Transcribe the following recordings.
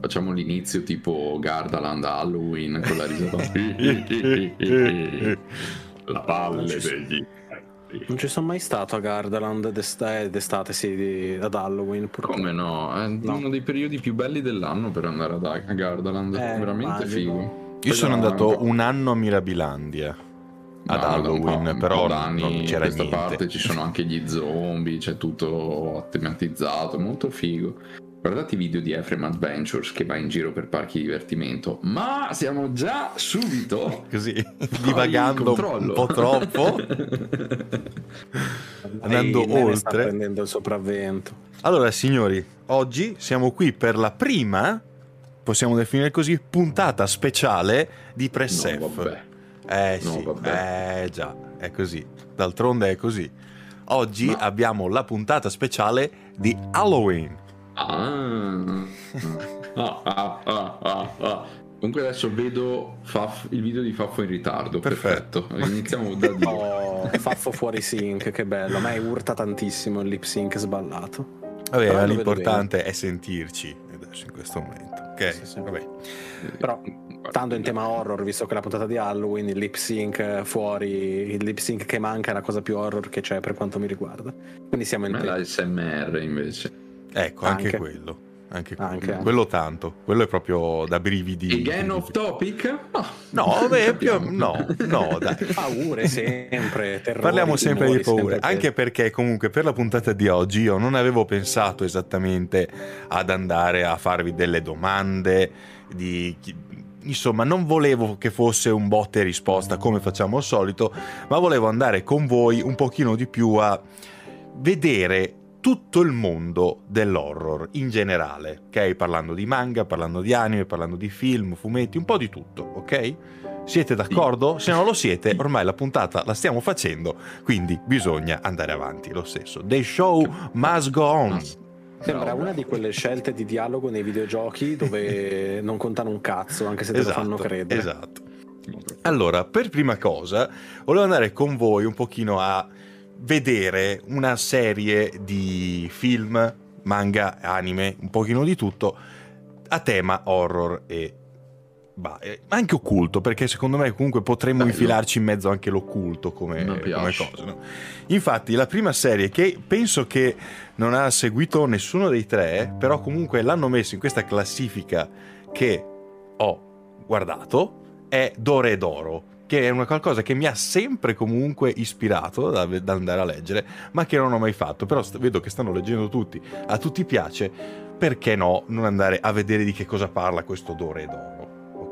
Facciamo l'inizio tipo Gardaland Halloween con la risata. la palle degli non ci sono mai stato a Gardaland d'estate, d'estate sì, di, ad Halloween. Purtroppo. Come no? È no. uno dei periodi più belli dell'anno per andare ad, a Gardaland. Eh, veramente magico. figo. Io sono andato un anno a Mirabilandia ad no, Halloween, un però anni non c'era in questa niente. parte ci sono anche gli zombie, c'è tutto tematizzato, molto figo. Guardate i video di Ephraim Adventures che va in giro per parchi di divertimento, ma siamo già subito così divagando un po' troppo, andando oltre. Sta prendendo il sopravvento. Allora, signori, oggi siamo qui per la prima, possiamo definire così, puntata speciale di Pressef. No, vabbè. Eh no, sì, vabbè. eh già, è così. D'altronde è così. Oggi no. abbiamo la puntata speciale di Halloween. Ah. Ah, ah, ah, ah, ah. Comunque adesso vedo Faf, il video di Faffo in ritardo. Perfetto. Perfetto. Iniziamo da Dio. Oh, Faffo fuori sync, che bello. A me urta tantissimo il lip sync sballato. Vabbè, l'importante è sentirci adesso in questo momento. Ok, sì, sì. vabbè. Però tanto in tema horror, visto che la puntata di Halloween, il lip sync fuori, il lip sync che manca è la cosa più horror che c'è per quanto mi riguarda. Quindi siamo in Ma l'ASMR invece. Ecco, anche, anche quello. Anche, anche quello. quello tanto, quello è proprio da brividi. Again off topic? Oh, no, beh, più, no, no, dai. Paure sempre, terrori, Parliamo sempre di paure, sempre anche perché comunque per la puntata di oggi io non avevo pensato esattamente ad andare a farvi delle domande, di, insomma non volevo che fosse un botte e risposta come facciamo al solito, ma volevo andare con voi un pochino di più a vedere tutto il mondo dell'horror in generale, ok? Parlando di manga, parlando di anime, parlando di film, fumetti, un po' di tutto, ok? Siete d'accordo? Se non lo siete, ormai la puntata la stiamo facendo, quindi bisogna andare avanti lo stesso. The show must go on. Sembra una di quelle scelte di dialogo nei videogiochi dove non contano un cazzo, anche se te esatto, lo fanno credere. Esatto. Allora, per prima cosa, volevo andare con voi un pochino a vedere una serie di film, manga, anime, un pochino di tutto a tema horror e bah, anche occulto, perché secondo me comunque potremmo Bello. infilarci in mezzo anche l'occulto come, come cosa. No? Infatti la prima serie che penso che non ha seguito nessuno dei tre, però comunque l'hanno messo in questa classifica che ho guardato, è Dore d'Oro che è una qualcosa che mi ha sempre comunque ispirato da, da andare a leggere, ma che non ho mai fatto. Però st- vedo che stanno leggendo tutti, a tutti piace, perché no non andare a vedere di che cosa parla questo Dore d'Oro?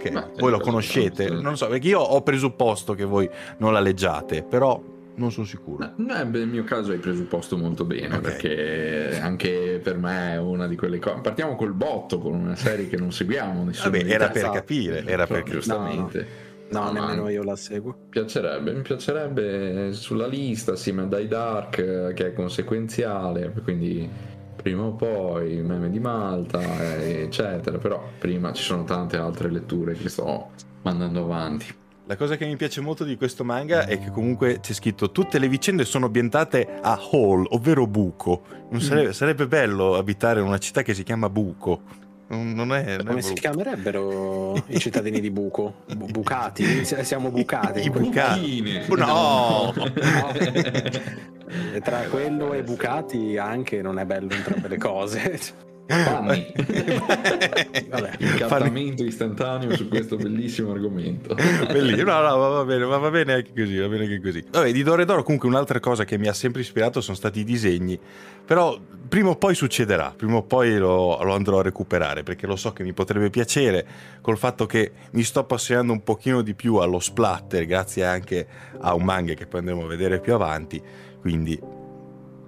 Ok, ma voi lo conoscete? Non so, perché io ho presupposto che voi non la leggiate, però non sono sicuro. No, nel mio caso hai presupposto molto bene, okay. perché anche per me è una di quelle cose. Partiamo col botto, con una serie che non seguiamo. Vabbè, era per capire, era per capire. Giustamente. No, no. No, nemmeno io la seguo. Piacerebbe, mi piacerebbe sulla lista assieme a Die Dark che è conseguenziale, quindi prima o poi meme di Malta, eccetera, però prima ci sono tante altre letture che sto mandando avanti. La cosa che mi piace molto di questo manga è che comunque c'è scritto tutte le vicende sono ambientate a Hall, ovvero Buco. Sarebbe, mm. sarebbe bello abitare in una città che si chiama Buco. Non è, non Come si chiamerebbero i cittadini di Buco? Bu- bucati? Siamo bucati. I bucati. No! no. Tra quello e bucati anche non è bello entrambe le cose. Fanny. Vabbè, incantamento istantaneo su questo bellissimo argomento. Bellissimo, no, no, va bene, va bene anche così, va bene anche così. Vabbè, di Dore d'Oro comunque un'altra cosa che mi ha sempre ispirato sono stati i disegni, però prima o poi succederà, prima o poi lo, lo andrò a recuperare, perché lo so che mi potrebbe piacere col fatto che mi sto appassionando un pochino di più allo splatter, grazie anche a un manga che poi andremo a vedere più avanti, quindi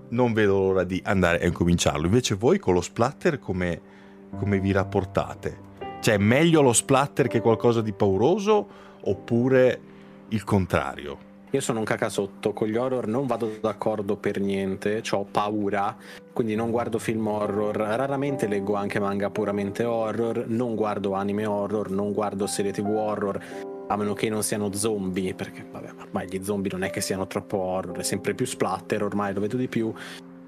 non vedo l'ora di andare a incominciarlo. Invece voi con lo splatter come, come vi rapportate? Cioè, è meglio lo splatter che qualcosa di pauroso oppure il contrario? Io sono un cacasotto, con gli horror non vado d'accordo per niente, ho paura, quindi non guardo film horror, raramente leggo anche manga puramente horror, non guardo anime horror, non guardo serie tv horror, a meno che non siano zombie, perché vabbè, ormai gli zombie non è che siano troppo horror, è sempre più splatter, ormai lo vedo di più.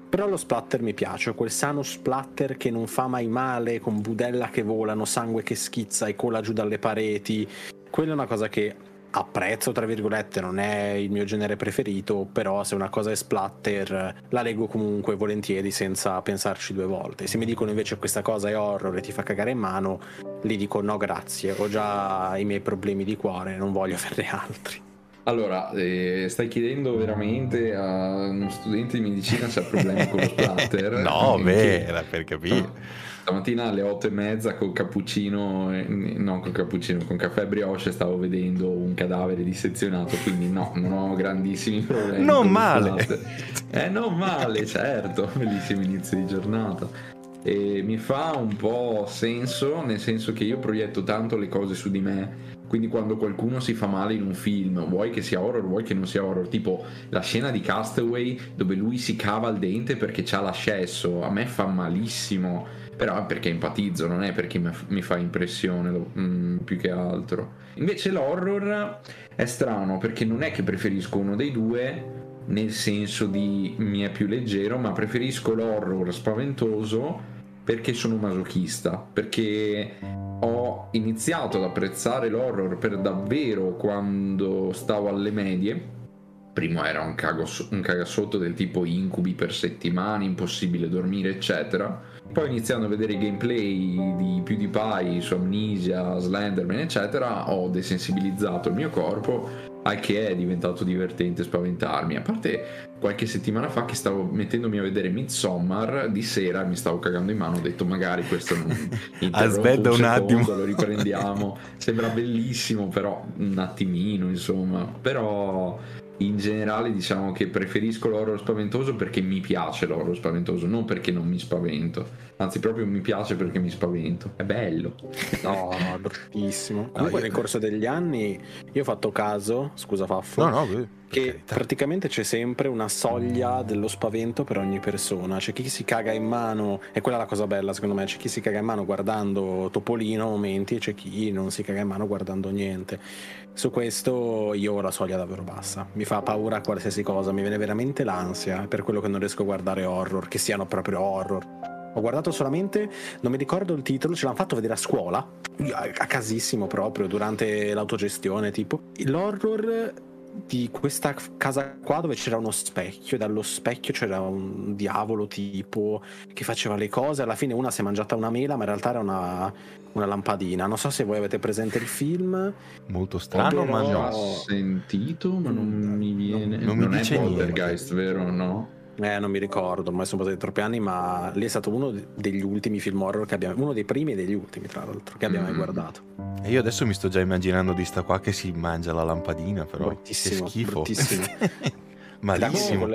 però lo splatter mi piace, quel sano splatter che non fa mai male, con budella che volano, sangue che schizza e cola giù dalle pareti. Quella è una cosa che apprezzo, tra virgolette, non è il mio genere preferito, però se una cosa è splatter la leggo comunque volentieri senza pensarci due volte. Se mi dicono invece questa cosa è horror e ti fa cagare in mano, gli dico no grazie, ho già i miei problemi di cuore, non voglio averne altri. Allora, eh, stai chiedendo veramente a uno studente di medicina se ha problemi con lo splatter? no, beh, era per capire. No. Stamattina alle otto e mezza con cappuccino, eh, non con cappuccino, con caffè brioche stavo vedendo un cadavere dissezionato, quindi no, non ho grandissimi problemi. Non male! Eh, non male, certo, bellissimo inizio di giornata. E mi fa un po' senso, nel senso che io proietto tanto le cose su di me quindi quando qualcuno si fa male in un film, vuoi che sia horror, vuoi che non sia horror, tipo la scena di Castaway dove lui si cava il dente perché c'ha l'ascesso, a me fa malissimo, però perché empatizzo, non è perché mi fa impressione mm, più che altro. Invece l'horror è strano perché non è che preferisco uno dei due nel senso di mi è più leggero, ma preferisco l'horror spaventoso perché sono masochista, perché ho iniziato ad apprezzare l'horror per davvero quando stavo alle medie. Primo era un, cago, un cagasotto del tipo incubi per settimane, impossibile dormire, eccetera. Poi iniziando a vedere i gameplay di PewDiePie su Amnesia, Slenderman, eccetera, ho desensibilizzato il mio corpo al che è diventato divertente spaventarmi. A parte qualche settimana fa che stavo mettendomi a vedere Midsommar di sera mi stavo cagando in mano ho detto magari questo non aspetta un, un attimo lo riprendiamo sembra bellissimo però un attimino insomma però in generale diciamo che preferisco l'horror spaventoso perché mi piace l'horror spaventoso, non perché non mi spavento. Anzi, proprio mi piace perché mi spavento. È bello. No, no, è bruttissimo. Comunque, no, io... nel corso degli anni, io ho fatto caso, scusa Faffo, no, no, che praticamente c'è sempre una soglia dello spavento per ogni persona. C'è chi si caga in mano, e quella è la cosa bella secondo me, c'è chi si caga in mano guardando Topolino a momenti e c'è chi non si caga in mano guardando niente. Su questo io ho la soglia davvero bassa. Mi fa paura qualsiasi cosa, mi viene veramente l'ansia per quello che non riesco a guardare horror, che siano proprio horror. Ho guardato solamente, non mi ricordo il titolo, ce l'hanno fatto vedere a scuola, a casissimo proprio, durante l'autogestione tipo. L'horror di questa casa qua dove c'era uno specchio e dallo specchio c'era un diavolo tipo che faceva le cose. Alla fine una si è mangiata una mela ma in realtà era una, una lampadina. Non so se voi avete presente il film. Molto strano però... ma ho sentito ma non mm, mi viene non, non, non mi dice è Poltergeist vero? No? Eh, non mi ricordo, ormai sono passati troppi anni, ma lì è stato uno degli ultimi film horror che abbiamo, uno dei primi e degli ultimi, tra l'altro, che abbiamo mm. mai guardato. E io adesso mi sto già immaginando di sta qua che si mangia la lampadina, però bruttissimo, che schifo. Bruttissimo. Malissimo.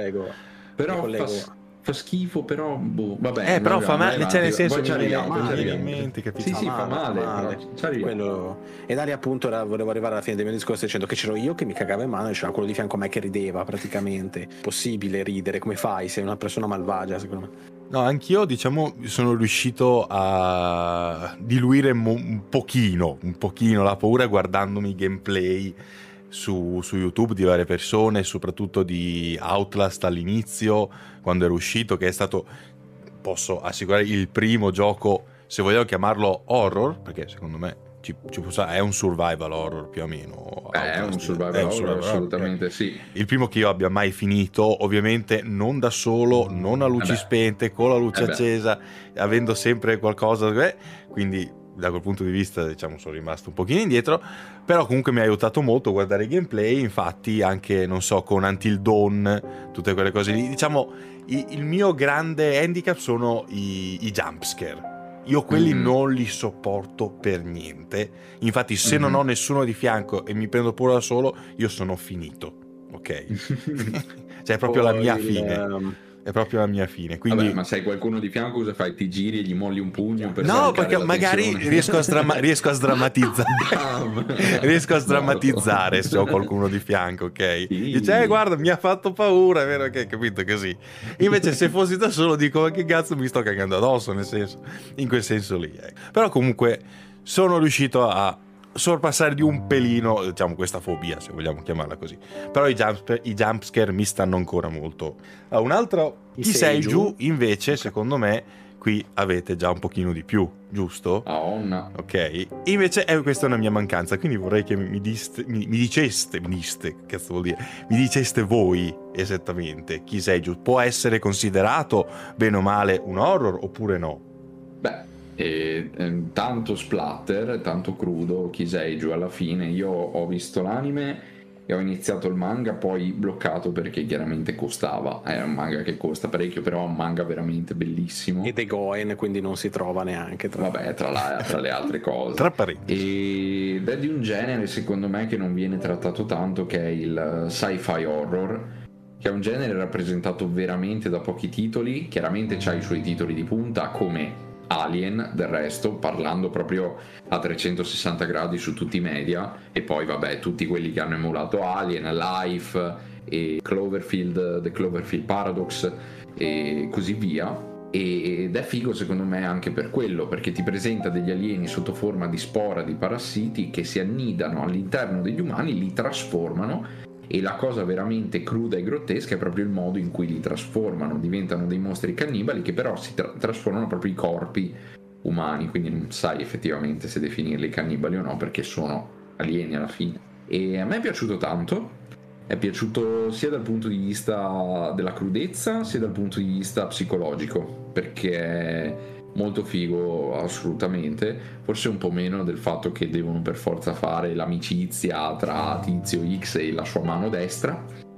Però fa, fa schifo, però boh, vabbè. Eh, però fa male, cioè nel senso che mente, capito? Sì, sì, fa male. Fa male. Quello... E da lì appunto era, volevo arrivare alla fine del mio discorso dicendo che c'ero io che mi cagava in mano e c'era quello di fianco a me che rideva praticamente. Possibile ridere, come fai? Sei una persona malvagia, secondo me. No, anch'io diciamo sono riuscito a diluire un pochino, un pochino la paura guardandomi i gameplay su, su, YouTube di varie persone, soprattutto di Outlast all'inizio, quando era uscito, che è stato, posso assicurare, il primo gioco, se vogliamo chiamarlo horror, perché secondo me ci, ci è un survival horror più o meno. Eh, è un survival, è un survival horror, assolutamente sì. Il primo che io abbia mai finito, ovviamente non da solo, non a luci eh spente, con la luce eh accesa, avendo sempre qualcosa, quindi da quel punto di vista diciamo sono rimasto un pochino indietro però comunque mi ha aiutato molto a guardare i gameplay infatti anche non so con Until Dawn tutte quelle cose lì. Diciamo i, il mio grande handicap sono i, i jumpscare io quelli mm-hmm. non li sopporto per niente. Infatti se mm-hmm. non ho nessuno di fianco e mi prendo pure da solo io sono finito ok? Cioè è proprio Poi, la mia fine. um è proprio la mia fine. Quindi... Vabbè, ma se hai qualcuno di fianco, cosa fai? Ti giri e gli molli un pugno per No, perché magari riesco a, stramma- riesco a, sdrammatizzare. riesco a sdrammatizzare se ho qualcuno di fianco, ok? Sì. Dice, eh, guarda, mi ha fatto paura, è vero che hai capito così. Invece, se fossi da solo, dico, ma che cazzo mi sto cagando addosso, nel senso, in quel senso lì. Ecco. Però comunque sono riuscito a sorpassare di un pelino, diciamo, questa fobia, se vogliamo chiamarla così. Però i, jump, i jumpscare mi stanno ancora molto. Uh, un altro, I chi sei giù, invece, okay. secondo me, qui avete già un pochino di più, giusto? Oh, no. Ok. Invece eh, questa è una mia mancanza, quindi vorrei che mi, diste, mi, mi diceste, mi diste, cazzo vuol dire, mi diceste voi esattamente chi sei giù. Può essere considerato bene o male un horror oppure no? E, eh, tanto splatter, tanto crudo, Kiseiju alla fine. Io ho visto l'anime e ho iniziato il manga, poi bloccato perché chiaramente costava. È un manga che costa parecchio, però è un manga veramente bellissimo. Ed è Goen, quindi non si trova neanche. Tra... Vabbè, tra, la, tra le altre cose. tra parentesi. Ed è di un genere, secondo me, che non viene trattato tanto, che è il sci-fi horror che è un genere rappresentato veramente da pochi titoli, chiaramente c'ha i suoi titoli di punta come Alien del resto, parlando proprio a 360 gradi su tutti i media e poi vabbè tutti quelli che hanno emulato Alien, Life e Cloverfield, The Cloverfield Paradox e così via. Ed è figo secondo me anche per quello perché ti presenta degli alieni sotto forma di spora di parassiti che si annidano all'interno degli umani, li trasformano e la cosa veramente cruda e grottesca è proprio il modo in cui li trasformano, diventano dei mostri cannibali che però si tra- trasformano proprio i corpi umani, quindi non sai effettivamente se definirli cannibali o no perché sono alieni alla fine. E a me è piaciuto tanto, è piaciuto sia dal punto di vista della crudezza sia dal punto di vista psicologico perché molto figo assolutamente. Forse un po' meno del fatto che devono per forza fare l'amicizia tra tizio X e la sua mano destra.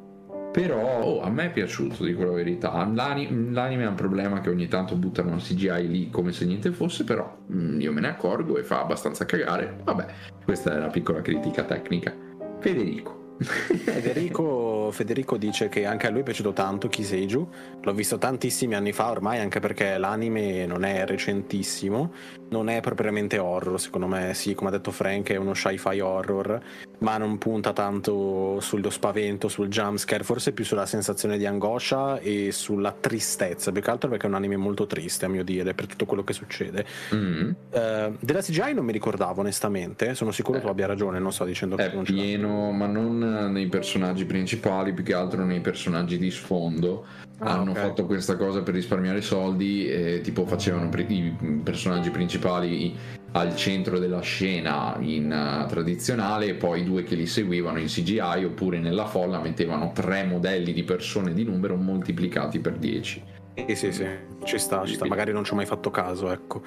Però oh, a me è piaciuto dico la verità. L'ani- l'anime ha un problema che ogni tanto buttano un CGI lì come se niente fosse però mm, io me ne accorgo e fa abbastanza cagare. Vabbè questa è la piccola critica tecnica. Federico Federico, Federico, dice che anche a lui è piaciuto tanto Kiseiju, l'ho visto tantissimi anni fa ormai anche perché l'anime non è recentissimo, non è propriamente horror, secondo me sì, come ha detto Frank è uno sci-fi horror, ma non punta tanto sullo spavento, sul jumpscare, forse più sulla sensazione di angoscia e sulla tristezza, più che altro perché è un anime molto triste a mio dire per tutto quello che succede. Mm-hmm. Uh, della CGI non mi ricordavo onestamente, sono sicuro eh, tu abbia ragione, non sto dicendo che non c'è. È pieno, ma non nei personaggi principali, più che altro nei personaggi di sfondo. Ah, Hanno okay. fatto questa cosa per risparmiare soldi, e, tipo facevano i personaggi principali al centro della scena in uh, tradizionale e poi due che li seguivano in CGI oppure nella folla mettevano tre modelli di persone di numero moltiplicati per 10. Sì, sì, sì, ci sta, ci sta. magari non ci ho mai fatto caso, ecco.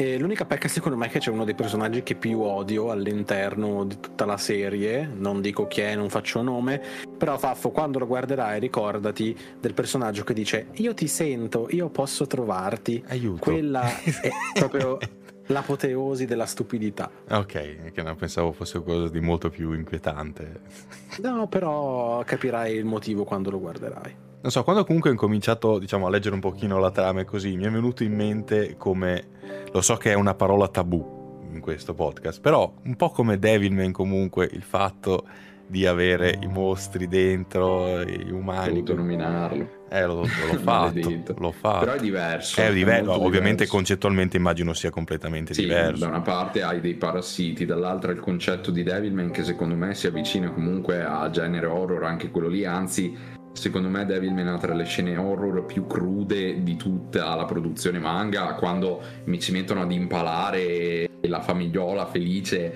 E l'unica pecca secondo me è che c'è uno dei personaggi che più odio all'interno di tutta la serie, non dico chi è, non faccio nome, però Faffo quando lo guarderai ricordati del personaggio che dice io ti sento, io posso trovarti. Aiuto. Quella è proprio l'apoteosi della stupidità. Ok, che non pensavo fosse qualcosa di molto più inquietante. No, però capirai il motivo quando lo guarderai. Non so, quando comunque ho incominciato diciamo, a leggere un pochino la trama e così, mi è venuto in mente come, lo so che è una parola tabù in questo podcast, però un po' come Devilman comunque il fatto di avere i mostri dentro, gli umani. Ho dovuto nominarlo. Eh, l'ho, l'ho fatto, l'ho fatto. Però è diverso. È, diverso, ovviamente diverso. concettualmente immagino sia completamente sì, diverso. Da una parte hai dei parassiti, dall'altra il concetto di Devilman che secondo me si avvicina comunque a genere horror, anche quello lì, anzi Secondo me Devilman ha tra le scene horror più crude di tutta la produzione manga, quando mi ci mettono ad impalare la famigliola felice,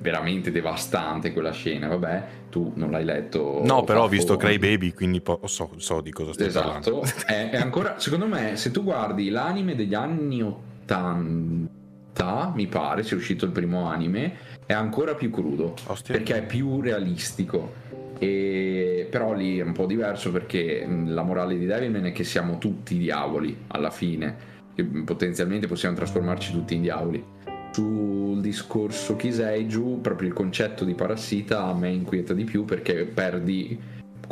veramente devastante quella scena, vabbè, tu non l'hai letto. No, però ho visto Cry Baby, quindi po- so, so, di cosa stai esatto. parlando. È, è ancora, secondo me, se tu guardi l'anime degli anni 80, mi pare, sia uscito il primo anime, è ancora più crudo, Ostia. perché è più realistico e, però lì è un po' diverso perché la morale di Devilman è che siamo tutti diavoli alla fine, che potenzialmente possiamo trasformarci tutti in diavoli. Sul discorso Kiseiju, proprio il concetto di parassita a me inquieta di più perché perdi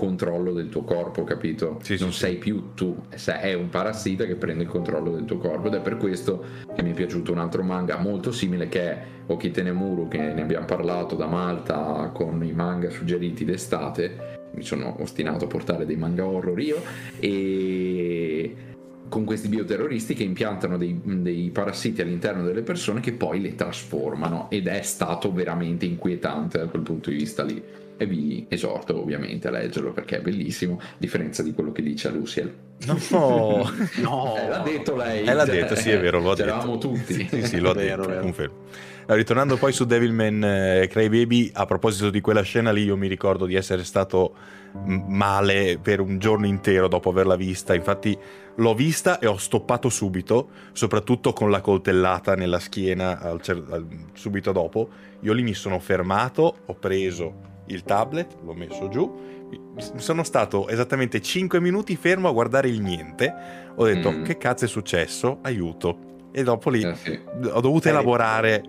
controllo del tuo corpo, capito? Sì, non sì, sei sì. più tu, è un parassita che prende il controllo del tuo corpo ed è per questo che mi è piaciuto un altro manga molto simile che è Okitenemuru, che ne abbiamo parlato da Malta con i manga suggeriti d'estate. Mi sono ostinato a portare dei manga horror io e con questi bioterroristi che impiantano dei, dei, parassiti all'interno delle persone che poi le trasformano ed è stato veramente inquietante da quel punto di vista lì e vi esorto ovviamente a leggerlo perché è bellissimo a differenza di quello che dice a Luciel no, no. Eh, l'ha detto lei eh, l'ha detto sì è vero l'ho C'eravamo tutti sì, sì l'ho vero, detto vero. confermo ritornando poi su Devilman eh, Crybaby a proposito di quella scena lì io mi ricordo di essere stato male per un giorno intero dopo averla vista. Infatti l'ho vista e ho stoppato subito, soprattutto con la coltellata nella schiena al cer- al, subito dopo. Io lì mi sono fermato, ho preso il tablet, l'ho messo giù. Sono stato esattamente 5 minuti fermo a guardare il niente. Ho detto: mm. Che cazzo è successo? Aiuto. E dopo lì eh sì. ho dovuto eh, elaborare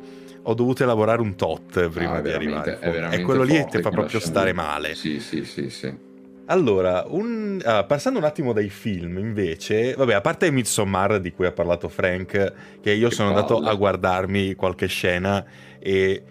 ho dovuto elaborare un tot prima no, di arrivare. È e quello lì ti fa proprio stare male. Sì, sì, sì, sì. Allora, un, uh, passando un attimo dai film, invece, vabbè, a parte Midsommar di cui ha parlato Frank, che io che sono palle. andato a guardarmi qualche scena e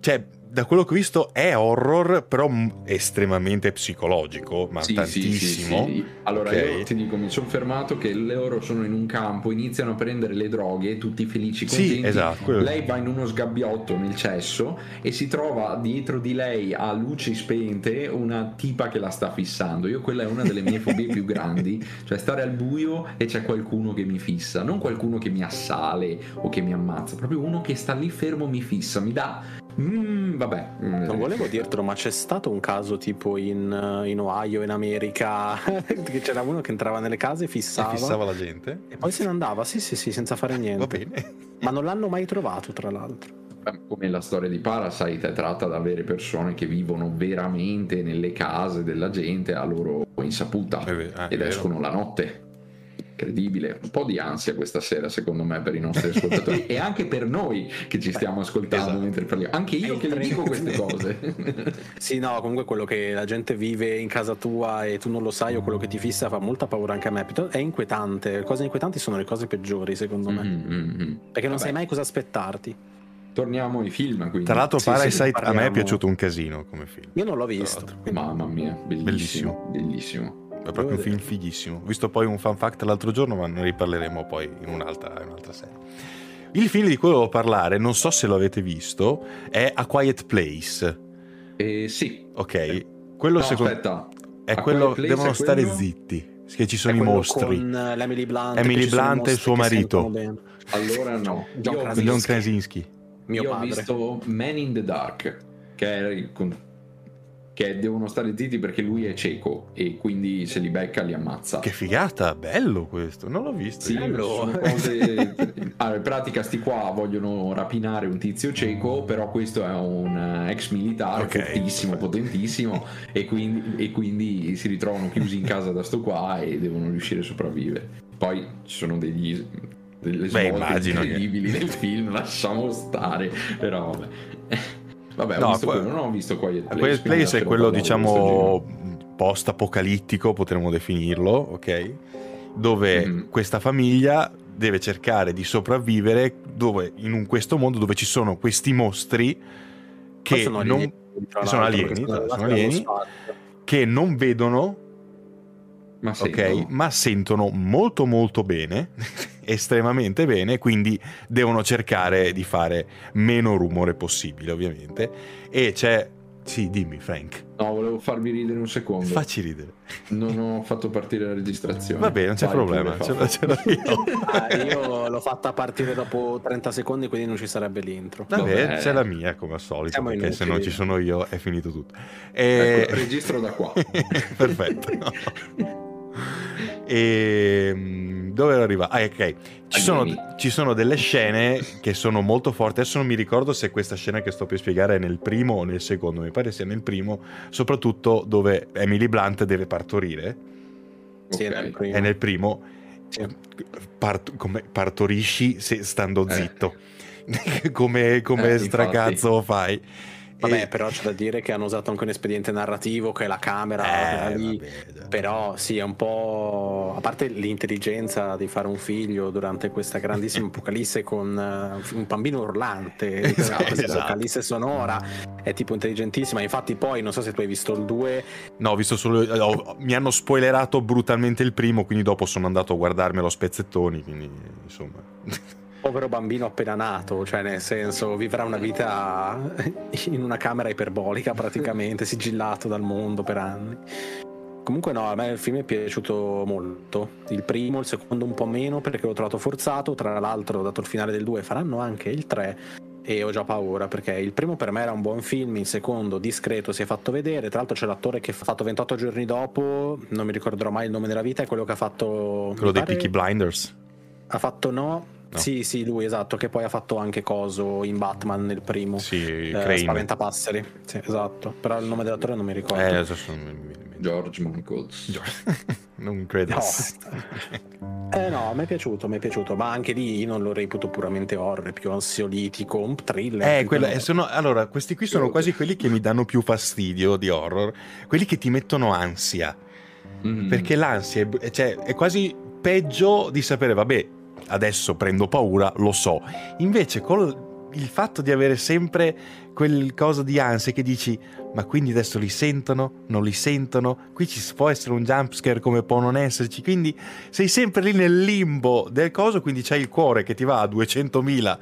cioè da quello che ho visto è horror, però estremamente psicologico, ma sì, tantissimo. Sì, sì, allora okay. io ti dico, mi sono fermato che loro sono in un campo, iniziano a prendere le droghe, tutti felici, contenti. Sì, esatto, lei va in uno sgabbiotto nel cesso e si trova dietro di lei a luci spente una tipa che la sta fissando. Io quella è una delle mie fobie più grandi, cioè stare al buio e c'è qualcuno che mi fissa, non qualcuno che mi assale o che mi ammazza, proprio uno che sta lì fermo mi fissa, mi dà Mm, vabbè. Mm. Non volevo dirtelo, ma c'è stato un caso tipo in, in Ohio, in America, che c'era uno che entrava nelle case, fissava. E fissava la gente. E poi se ne andava, sì, sì, sì, senza fare niente. Va bene. Ma non l'hanno mai trovato, tra l'altro. Come la storia di Parasite è tratta da vere persone che vivono veramente nelle case della gente a loro insaputa eh, ed escono la notte incredibile, un po' di ansia questa sera secondo me per i nostri ascoltatori e anche per noi che ci stiamo ascoltando esatto. mentre parliamo, anche io che dico queste cose. sì, no, comunque quello che la gente vive in casa tua e tu non lo sai o quello che ti fissa fa molta paura anche a me, è inquietante, le cose inquietanti sono le cose peggiori secondo me, mm-hmm. perché non Vabbè. sai mai cosa aspettarti. Torniamo ai film. Quindi. Tra l'altro, sì, Parasite sì, a me è piaciuto un casino come film. Io non l'ho visto. Mamma mia, bellissimo. Bellissimo. bellissimo. È proprio un film fighissimo. Ho visto poi un fan fact l'altro giorno, ma ne riparleremo poi in un'altra, in un'altra serie. Il film di cui volevo parlare, non so se lo avete visto, è A Quiet Place. Eh, sì. Ok. Eh. Quello no, secondo... aspetta. È A quello... Devono stare quello... zitti. Che ci sono i mostri. Con eh, l'Emily Blunt. Emily Blunt e il suo marito. Allora no. John Krasinski. John Krasinski. Mio Io padre. ho visto Man in the Dark, che è con che devono stare zitti perché lui è cieco e quindi se li becca li ammazza. Che figata, bello questo, non l'ho visto. Sì, sono cose... allora, in pratica sti qua vogliono rapinare un tizio cieco, però questo è un eh, ex militare okay, fortissimo, potentissimo e quindi, e quindi si ritrovano chiusi in casa da sto qua e devono riuscire a sopravvivere. Poi ci sono degli delle svolte incredibili che... nel film, lasciamo stare, però vabbè. Vabbè, ho no, visto quello, non ho visto Quiet Place. Quiet Place è quello, diciamo, post-apocalittico, potremmo definirlo, ok? Dove mm-hmm. questa famiglia deve cercare di sopravvivere dove, in un, questo mondo dove ci sono questi mostri che sono non alieni, sono alieni, sono alieni che non vedono ma sentono. ma sentono molto molto bene estremamente bene, quindi devono cercare di fare meno rumore possibile, ovviamente. E c'è sì, dimmi Frank. No, volevo farvi ridere un secondo. Facci ridere. Non ho fatto partire la registrazione. Va bene, non c'è Vai, problema, ce l'ho, ce l'ho io. ah, io l'ho fatta partire dopo 30 secondi, quindi non ci sarebbe l'intro. Vabbè, Vabbè. c'è la mia come al solito, Siamo perché inutili. se non ci sono io è finito tutto. E... Ecco, registro da qua. Perfetto. e ehm, dove arriva? Ah, ok. Ci sono, ci sono, delle scene che sono molto forti. Adesso non mi ricordo se questa scena che sto per spiegare è nel primo o nel secondo. Mi pare sia nel primo, soprattutto dove Emily Blunt deve partorire. Sì, okay. è nel primo. È nel primo. Sì. Part- come partorisci se, stando eh. zitto. come come eh, stracazzo fai? Vabbè, E- però c'è da dire che hanno usato anche un espediente narrativo che è la camera Eh, lì. vabbè. Però sì, è un po'. A parte l'intelligenza di fare un figlio durante questa grandissima apocalisse con eh, un bambino urlante, Esatto, questa esatto. apocalisse sonora, è tipo intelligentissima. Infatti, poi non so se tu hai visto il 2, No, ho visto solo. ho- mi hanno spoilerato brutalmente il primo, quindi dopo sono andato a guardarmelo a spezzettoni. Quindi, insomma. povero bambino appena nato, cioè nel senso vivrà una vita in una camera iperbolica praticamente, sigillato dal mondo per anni. Comunque no, a me il film è piaciuto molto. Il primo, il secondo un po' meno perché l'ho trovato forzato, tra l'altro dato il finale del 2 faranno anche il 3 e ho già paura perché il primo per me era un buon film, il secondo discreto si è fatto vedere, tra l'altro c'è l'attore che ha fatto 28 giorni dopo, non mi ricorderò mai il nome della vita, è quello che ha fatto... Quello dei pare- Peaky Blinders. ha fatto no. No. Sì, sì, lui esatto, che poi ha fatto anche coso in Batman nel primo. Sì, Eh, Crane. Spaventapasseri. Sì, esatto. Però il nome dell'attore non mi ricordo. Eh, adesso non mi viene. George Michaels. non credo. No. Eh no, mi è piaciuto, mi è piaciuto, ma anche lì io non lo reputo puramente horror, più ansiolitico, un thriller. Eh, quella- un- sono- allora, questi qui sono quasi quelli che mi danno più fastidio di horror, quelli che ti mettono ansia, Mm. perché l'ansia è, cioè, è quasi peggio di sapere, vabbè, adesso prendo paura, lo so. Invece col il fatto di avere sempre quel coso di ansia che dici, ma quindi adesso li sentono, non li sentono, qui ci può essere un jumpscare come può non esserci, quindi sei sempre lì nel limbo del coso, quindi c'hai il cuore che ti va a 200.000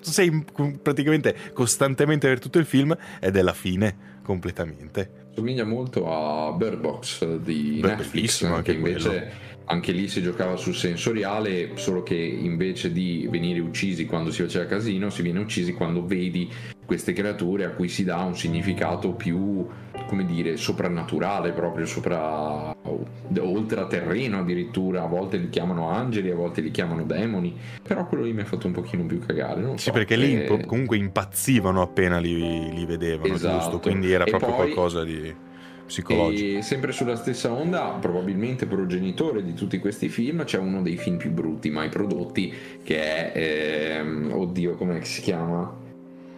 tu sei praticamente costantemente per tutto il film ed è la fine completamente. Somiglia molto a Bird Box di Beh, Netflix, anche invece anche lì si giocava sul sensoriale, solo che invece di venire uccisi quando si faceva casino, si viene uccisi quando vedi queste creature a cui si dà un significato più, come dire, soprannaturale, proprio sopra oltraterreno addirittura, a volte li chiamano angeli, a volte li chiamano demoni, però quello lì mi ha fatto un pochino più cagare, non Sì, so, perché lì eh, impo- comunque impazzivano appena li, li vedevano, Esatto. giusto? Quindi era E proprio poi- qualcosa di psicologico. E sempre sulla stessa onda, probabilmente progenitore di tutti questi film, c'è uno dei film più brutti mai prodotti, che è, ehm, oddio, come si chiama?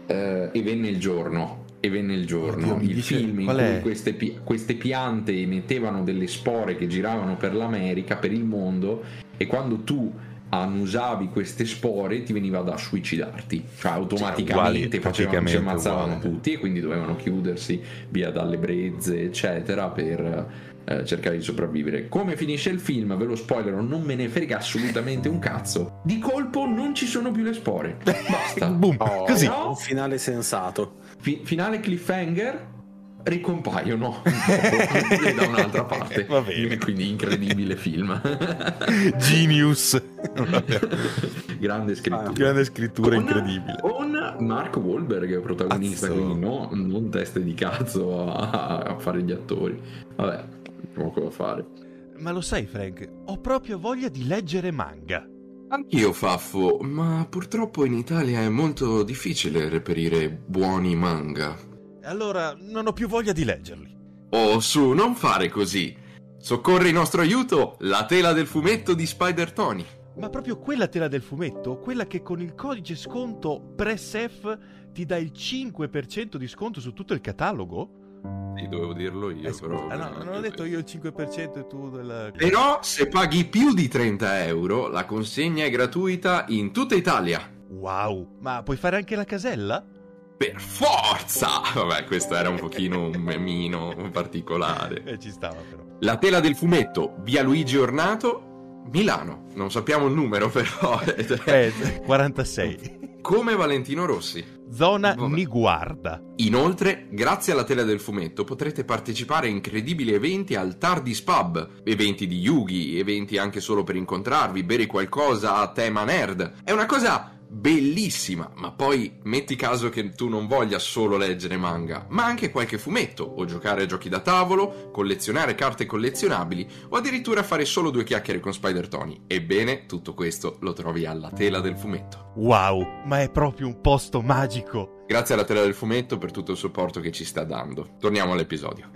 Eh, e venne il giorno. E venne il giorno, Oddio, il dice- film in cui è? queste, pi- queste piante emettevano delle spore che giravano per l'America, per il mondo, e quando tu annusavi queste spore ti veniva da suicidarti, cioè automaticamente uguali, facevano, si ammazzavano uguali. tutti e quindi dovevano chiudersi via dalle brezze, eccetera, per eh, cercare di sopravvivere. Come finisce il film, ve lo spoilerò, non me ne frega assolutamente un cazzo. Di colpo non ci sono più le spore. Basta. Boom, Oh, così. no? Un finale sensato. Fi- finale cliffhanger. Ricompaiono da un'altra parte. Va bene. Quindi incredibile film. Genius. Grande scrittura. Grande scrittura Con- incredibile. Con Mark Wahlberg protagonista, Azzo. quindi no- non teste di cazzo a, a fare gli attori. Vabbè, poco da fare. Ma lo sai, Frank, ho proprio voglia di leggere manga. Anch'io, Faffo, ma purtroppo in Italia è molto difficile reperire buoni manga. Allora non ho più voglia di leggerli. Oh, su, non fare così! Soccorre in nostro aiuto la tela del fumetto di Spider Tony. Ma proprio quella tela del fumetto, quella che con il codice sconto PRESSF ti dà il 5% di sconto su tutto il catalogo? Sì, dovevo dirlo io, Eh, però. ah, no, non ho detto io il 5% e tu del... Però, se paghi più di 30 euro, la consegna è gratuita in tutta Italia. Wow, ma puoi fare anche la casella? Per forza! Vabbè, questo era un pochino un memino particolare. Eh, ci stava però. La tela del fumetto, via Luigi Ornato, Milano. Non sappiamo il numero, però. Eh, 46. Come Valentino Rossi. Zona Vabbè. Niguarda. Inoltre, grazie alla tela del fumetto, potrete partecipare a incredibili eventi al Tardis Pub, eventi di Yugi, eventi anche solo per incontrarvi, bere qualcosa a tema nerd. È una cosa bellissima, ma poi metti caso che tu non voglia solo leggere manga, ma anche qualche fumetto, o giocare a giochi da tavolo, collezionare carte collezionabili, o addirittura fare solo due chiacchiere con Spider Tony. Ebbene, tutto questo lo trovi alla tela del fumetto. Wow, ma è proprio un posto magico. Grazie alla tela del fumetto per tutto il supporto che ci sta dando. Torniamo all'episodio.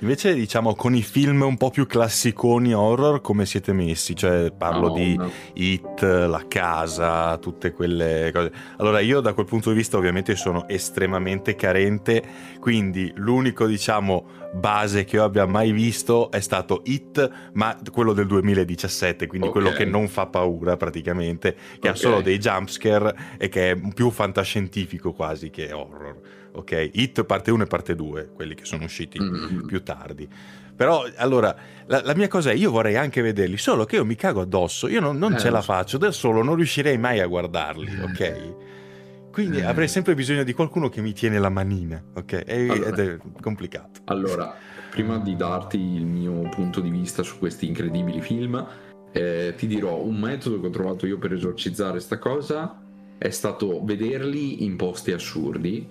Invece, diciamo, con i film un po' più classiconi horror, come siete messi? Cioè, parlo No, di no. It, La Casa, tutte quelle cose. Allora, io da quel punto di vista ovviamente sono estremamente carente, quindi l'unico, diciamo, base che io abbia mai visto è stato It, ma quello del 2017, quindi Ok. quello che non fa paura praticamente, che ha Ok. solo dei jumpscare e che è più fantascientifico quasi che horror. Ok, It parte 1 e parte 2, quelli che sono usciti Mm. più tardi. Però, allora, la, la mia cosa è, io vorrei anche vederli, solo che io mi cago addosso, io non, non Eh, ce la faccio, da solo non riuscirei mai a guardarli, ok? Quindi Eh. avrei sempre bisogno di qualcuno che mi tiene la manina, ok? E- Allora. Ed è complicato. Allora, prima di darti il mio punto di vista su questi incredibili film, eh, ti dirò un metodo che ho trovato io per esorcizzare sta cosa è stato vederli in posti assurdi,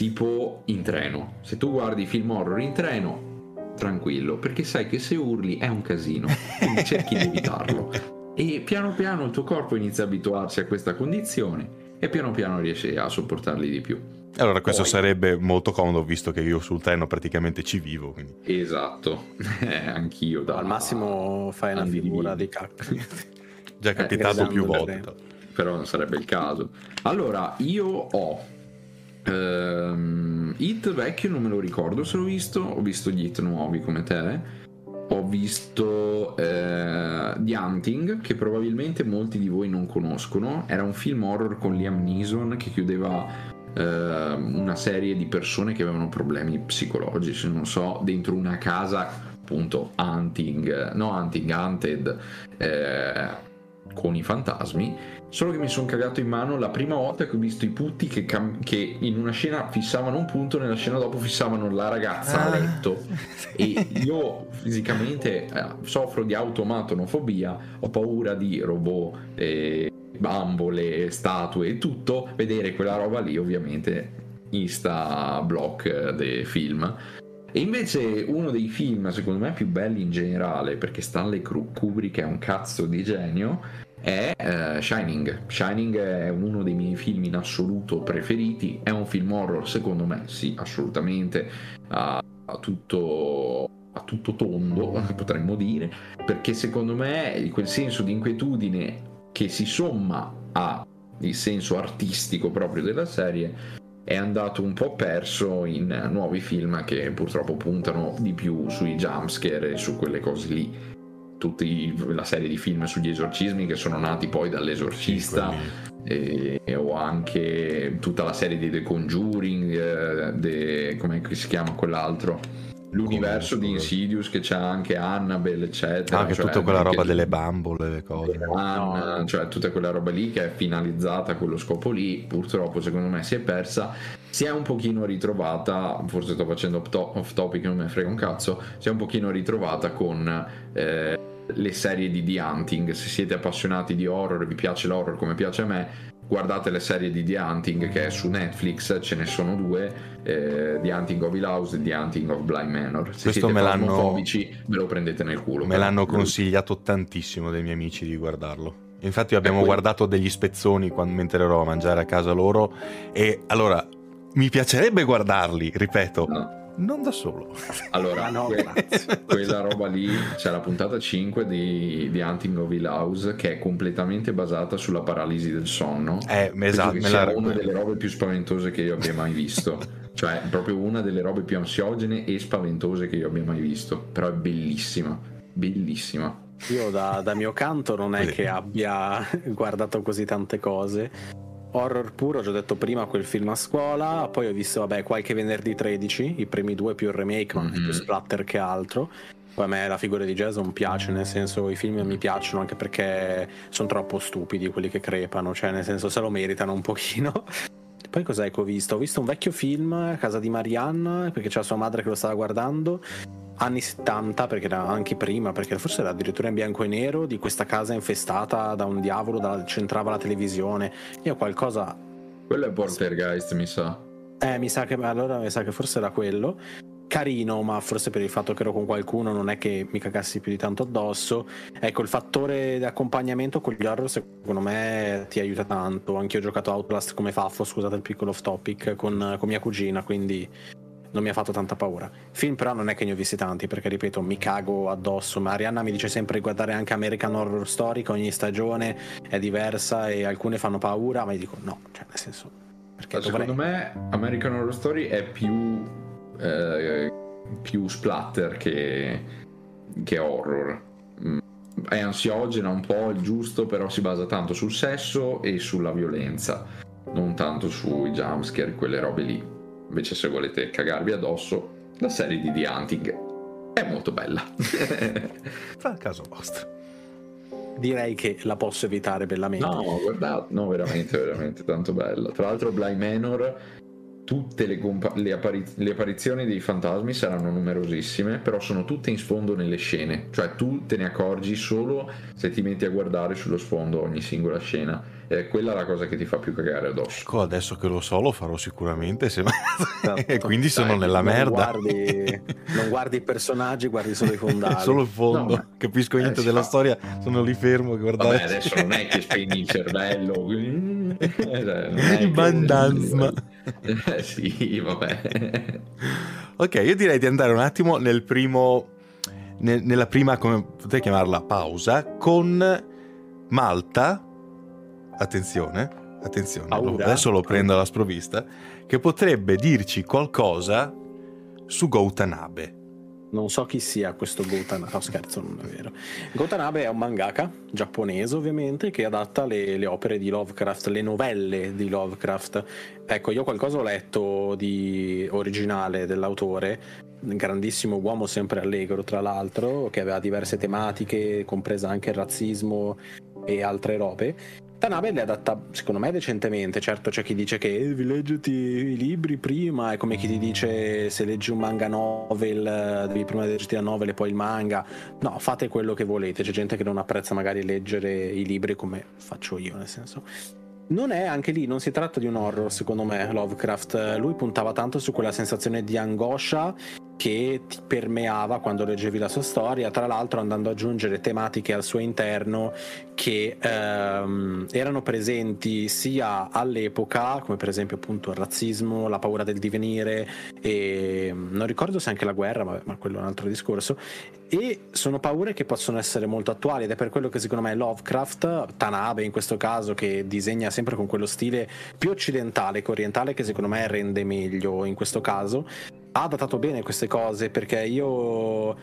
tipo in treno. Se tu guardi film horror in treno, tranquillo, perché sai che se urli è un casino, quindi cerchi di evitarlo. E piano piano il tuo corpo inizia a abituarsi a questa condizione e piano piano riesce a sopportarli di più. Allora, questo Poi- sarebbe molto comodo, visto che io sul treno praticamente ci vivo, quindi... Esatto, anch'io. Da... Al massimo fai una figura di cacca. Già capitato più gridando volte. per però non sarebbe il caso. Allora, io ho ehm, Hit vecchio, non me lo ricordo se l'ho visto, ho visto gli Hit nuovi come te. Ho visto eh, The Hunting, che probabilmente molti di voi non conoscono. Era un film horror con Liam Neeson che chiudeva eh, una serie di persone che avevano problemi psicologici, non so, dentro una casa, appunto, Hunting, no Hunting, Hunted, eh, con i fantasmi. Solo che mi sono cagato in mano la prima volta che ho visto i putti che, cam- che in una scena fissavano un punto, nella scena dopo fissavano la ragazza a Ah. letto. E io fisicamente eh, soffro di automatonofobia, ho paura di robot, eh, bambole, statue e tutto. Vedere quella roba lì, ovviamente, insta block dei film. E invece uno dei film, secondo me, più belli in generale, perché Stanley Kubrick è un cazzo di genio, è eh, Shining. Shining è uno dei miei film in assoluto preferiti. È un film horror, secondo me, sì, assolutamente. A, a tutto a tutto tondo, potremmo dire, perché secondo me quel senso di inquietudine che si somma al senso artistico proprio della serie è andato un po' perso in nuovi film che purtroppo puntano di più sui jumpscare e su quelle cose lì. Tutti la serie di film sugli esorcismi che sono nati poi dall'esorcista e, e ho anche tutta la serie di The Conjuring, eh, de- come si chiama quell'altro? L'universo di. Insidious che c'ha anche Annabelle, eccetera. Anche cioè, tutta quella anche roba delle bambole, le cose. Anna, cioè tutta quella roba lì che è finalizzata a quello scopo lì, purtroppo secondo me si è persa, si è un pochino ritrovata, forse sto facendo off to- off topic, non me frega un cazzo, si è un pochino ritrovata con eh, le serie di The Hunting, se siete appassionati di horror, vi piace l'horror come piace a me, guardate le serie di The Hunting che è su Netflix, ce ne sono due, eh, The Hunting of Hill House e The Hunting of Blind Manor. Se Questo siete me l'hanno- ve lo prendete nel culo. Me l'hanno consigliato tantissimo dei miei amici di guardarlo. Infatti abbiamo guardato degli spezzoni quando, mentre ero a mangiare a casa loro e allora mi piacerebbe guardarli, ripeto, No. Non da solo. Allora, Ah, no, que- quella roba lì c'è la puntata 5 di, di Hunting of Hill House che è completamente basata sulla paralisi del sonno. Eh, esatto, me la una delle robe più spaventose che io abbia mai visto. cioè, proprio una delle robe più ansiogene e spaventose che io abbia mai visto. Però è bellissima, bellissima. Io da, da mio canto non è che abbia guardato così tante cose. Horror puro, ho già detto prima quel film a scuola, poi ho visto vabbè qualche venerdì 13, i primi due più il remake, ma Mhm. più splatter che altro. Poi a me la figura di Jason piace, nel senso i film mi piacciono anche perché sono troppo stupidi quelli che crepano, cioè nel senso se lo meritano un pochino. Poi cos'è che ho visto? Ho visto un vecchio film, Casa di Marianne, perché c'era sua madre che lo stava guardando, anni 70, perché era anche prima, perché forse era addirittura in bianco e nero, di questa casa infestata da un diavolo, da, c'entrava la televisione. Io qualcosa... Quello è Poltergeist, mi sa. Eh, mi sa che allora mi sa che forse era quello. Carino, ma forse per il fatto che ero con qualcuno non è che mi cagassi più di tanto addosso. Ecco, il fattore di accompagnamento con gli horror secondo me ti aiuta tanto. Anche io ho giocato Outlast come Faffo, scusate il piccolo off topic, con, con mia cugina, quindi non mi ha fatto tanta paura. Film però non è che ne ho visti tanti, perché ripeto, mi cago addosso, ma Arianna mi dice sempre di guardare anche American Horror Story, che ogni stagione è diversa e alcune fanno paura, ma io dico no, cioè nel senso... Perché Secondo me American Horror Story è più, eh, più splatter che, che horror. Mm, è ansiogena un po' il giusto, però si basa tanto sul sesso e sulla violenza, non tanto sui jumpscare, quelle robe lì. Invece se volete cagarvi addosso, la serie di The Hunting è molto bella. Fa il caso vostro. Direi che la posso evitare bellamente. No, guardate, no, veramente, veramente tanto bella. Tra l'altro Bly Manor tutte le, compa- le, appariz- le, apparizioni dei fantasmi saranno numerosissime, però sono tutte in sfondo nelle scene, cioè tu te ne accorgi solo se ti metti a guardare sullo sfondo ogni singola scena. E quella è la cosa che ti fa più cagare addosso. Ecco, adesso che lo so lo farò sicuramente, se... esatto. e quindi Dai, sono nella non merda. Guardi, non guardi i personaggi, guardi solo i fondali. solo il fondo, no, capisco eh, niente della fa... storia, sono lì fermo a guardare. Vabbè, adesso non è che spegni il cervello. Il bandasma. Eh, sì, vabbè. ok, io direi di andare un attimo nel primo, nel, nella prima, come potete chiamarla, pausa, con Malta, attenzione, attenzione, Paura. adesso lo prendo alla sprovvista, che potrebbe dirci qualcosa su Goutanabe. Non so chi sia questo Gotanabe, no scherzo, non è vero. Gotanabe è un mangaka giapponese ovviamente che adatta le, le, opere di Lovecraft, le novelle di Lovecraft. Ecco, io qualcosa ho letto di originale dell'autore, grandissimo uomo sempre allegro tra l'altro, che aveva diverse tematiche, compresa anche il razzismo e altre robe Tanabe le adatta secondo me decentemente, certo c'è chi dice che eh, vi leggiti i libri prima, è come chi ti dice se leggi un manga novel devi prima leggerti la novel e poi il manga, no fate quello che volete, c'è gente che non apprezza magari leggere i libri come faccio io nel senso. Non è anche lì, non si tratta di un horror secondo me Lovecraft, lui puntava tanto su quella sensazione di angoscia che ti permeava quando leggevi la sua storia, tra l'altro andando ad aggiungere tematiche al suo interno che ehm, erano presenti sia all'epoca, come per esempio appunto il razzismo, la paura del divenire e non ricordo se anche la guerra, ma, ma quello è un altro discorso, e sono paure che possono essere molto attuali ed è per quello che secondo me Lovecraft, Tanabe in questo caso, che disegna sempre con quello stile più occidentale che orientale che secondo me rende meglio in questo caso, ha adattato bene queste cose perché io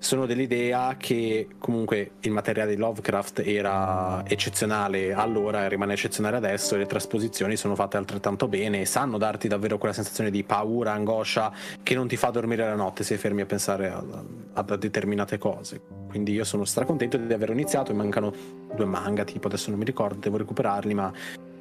sono dell'idea che comunque il materiale di Lovecraft era eccezionale allora e rimane eccezionale adesso e le trasposizioni sono fatte altrettanto bene e sanno darti davvero quella sensazione di paura, angoscia che non ti fa dormire la notte se fermi a pensare a, a, a determinate cose. Quindi io sono stracontento di aver iniziato, mi mancano due manga tipo adesso non mi ricordo, devo recuperarli ma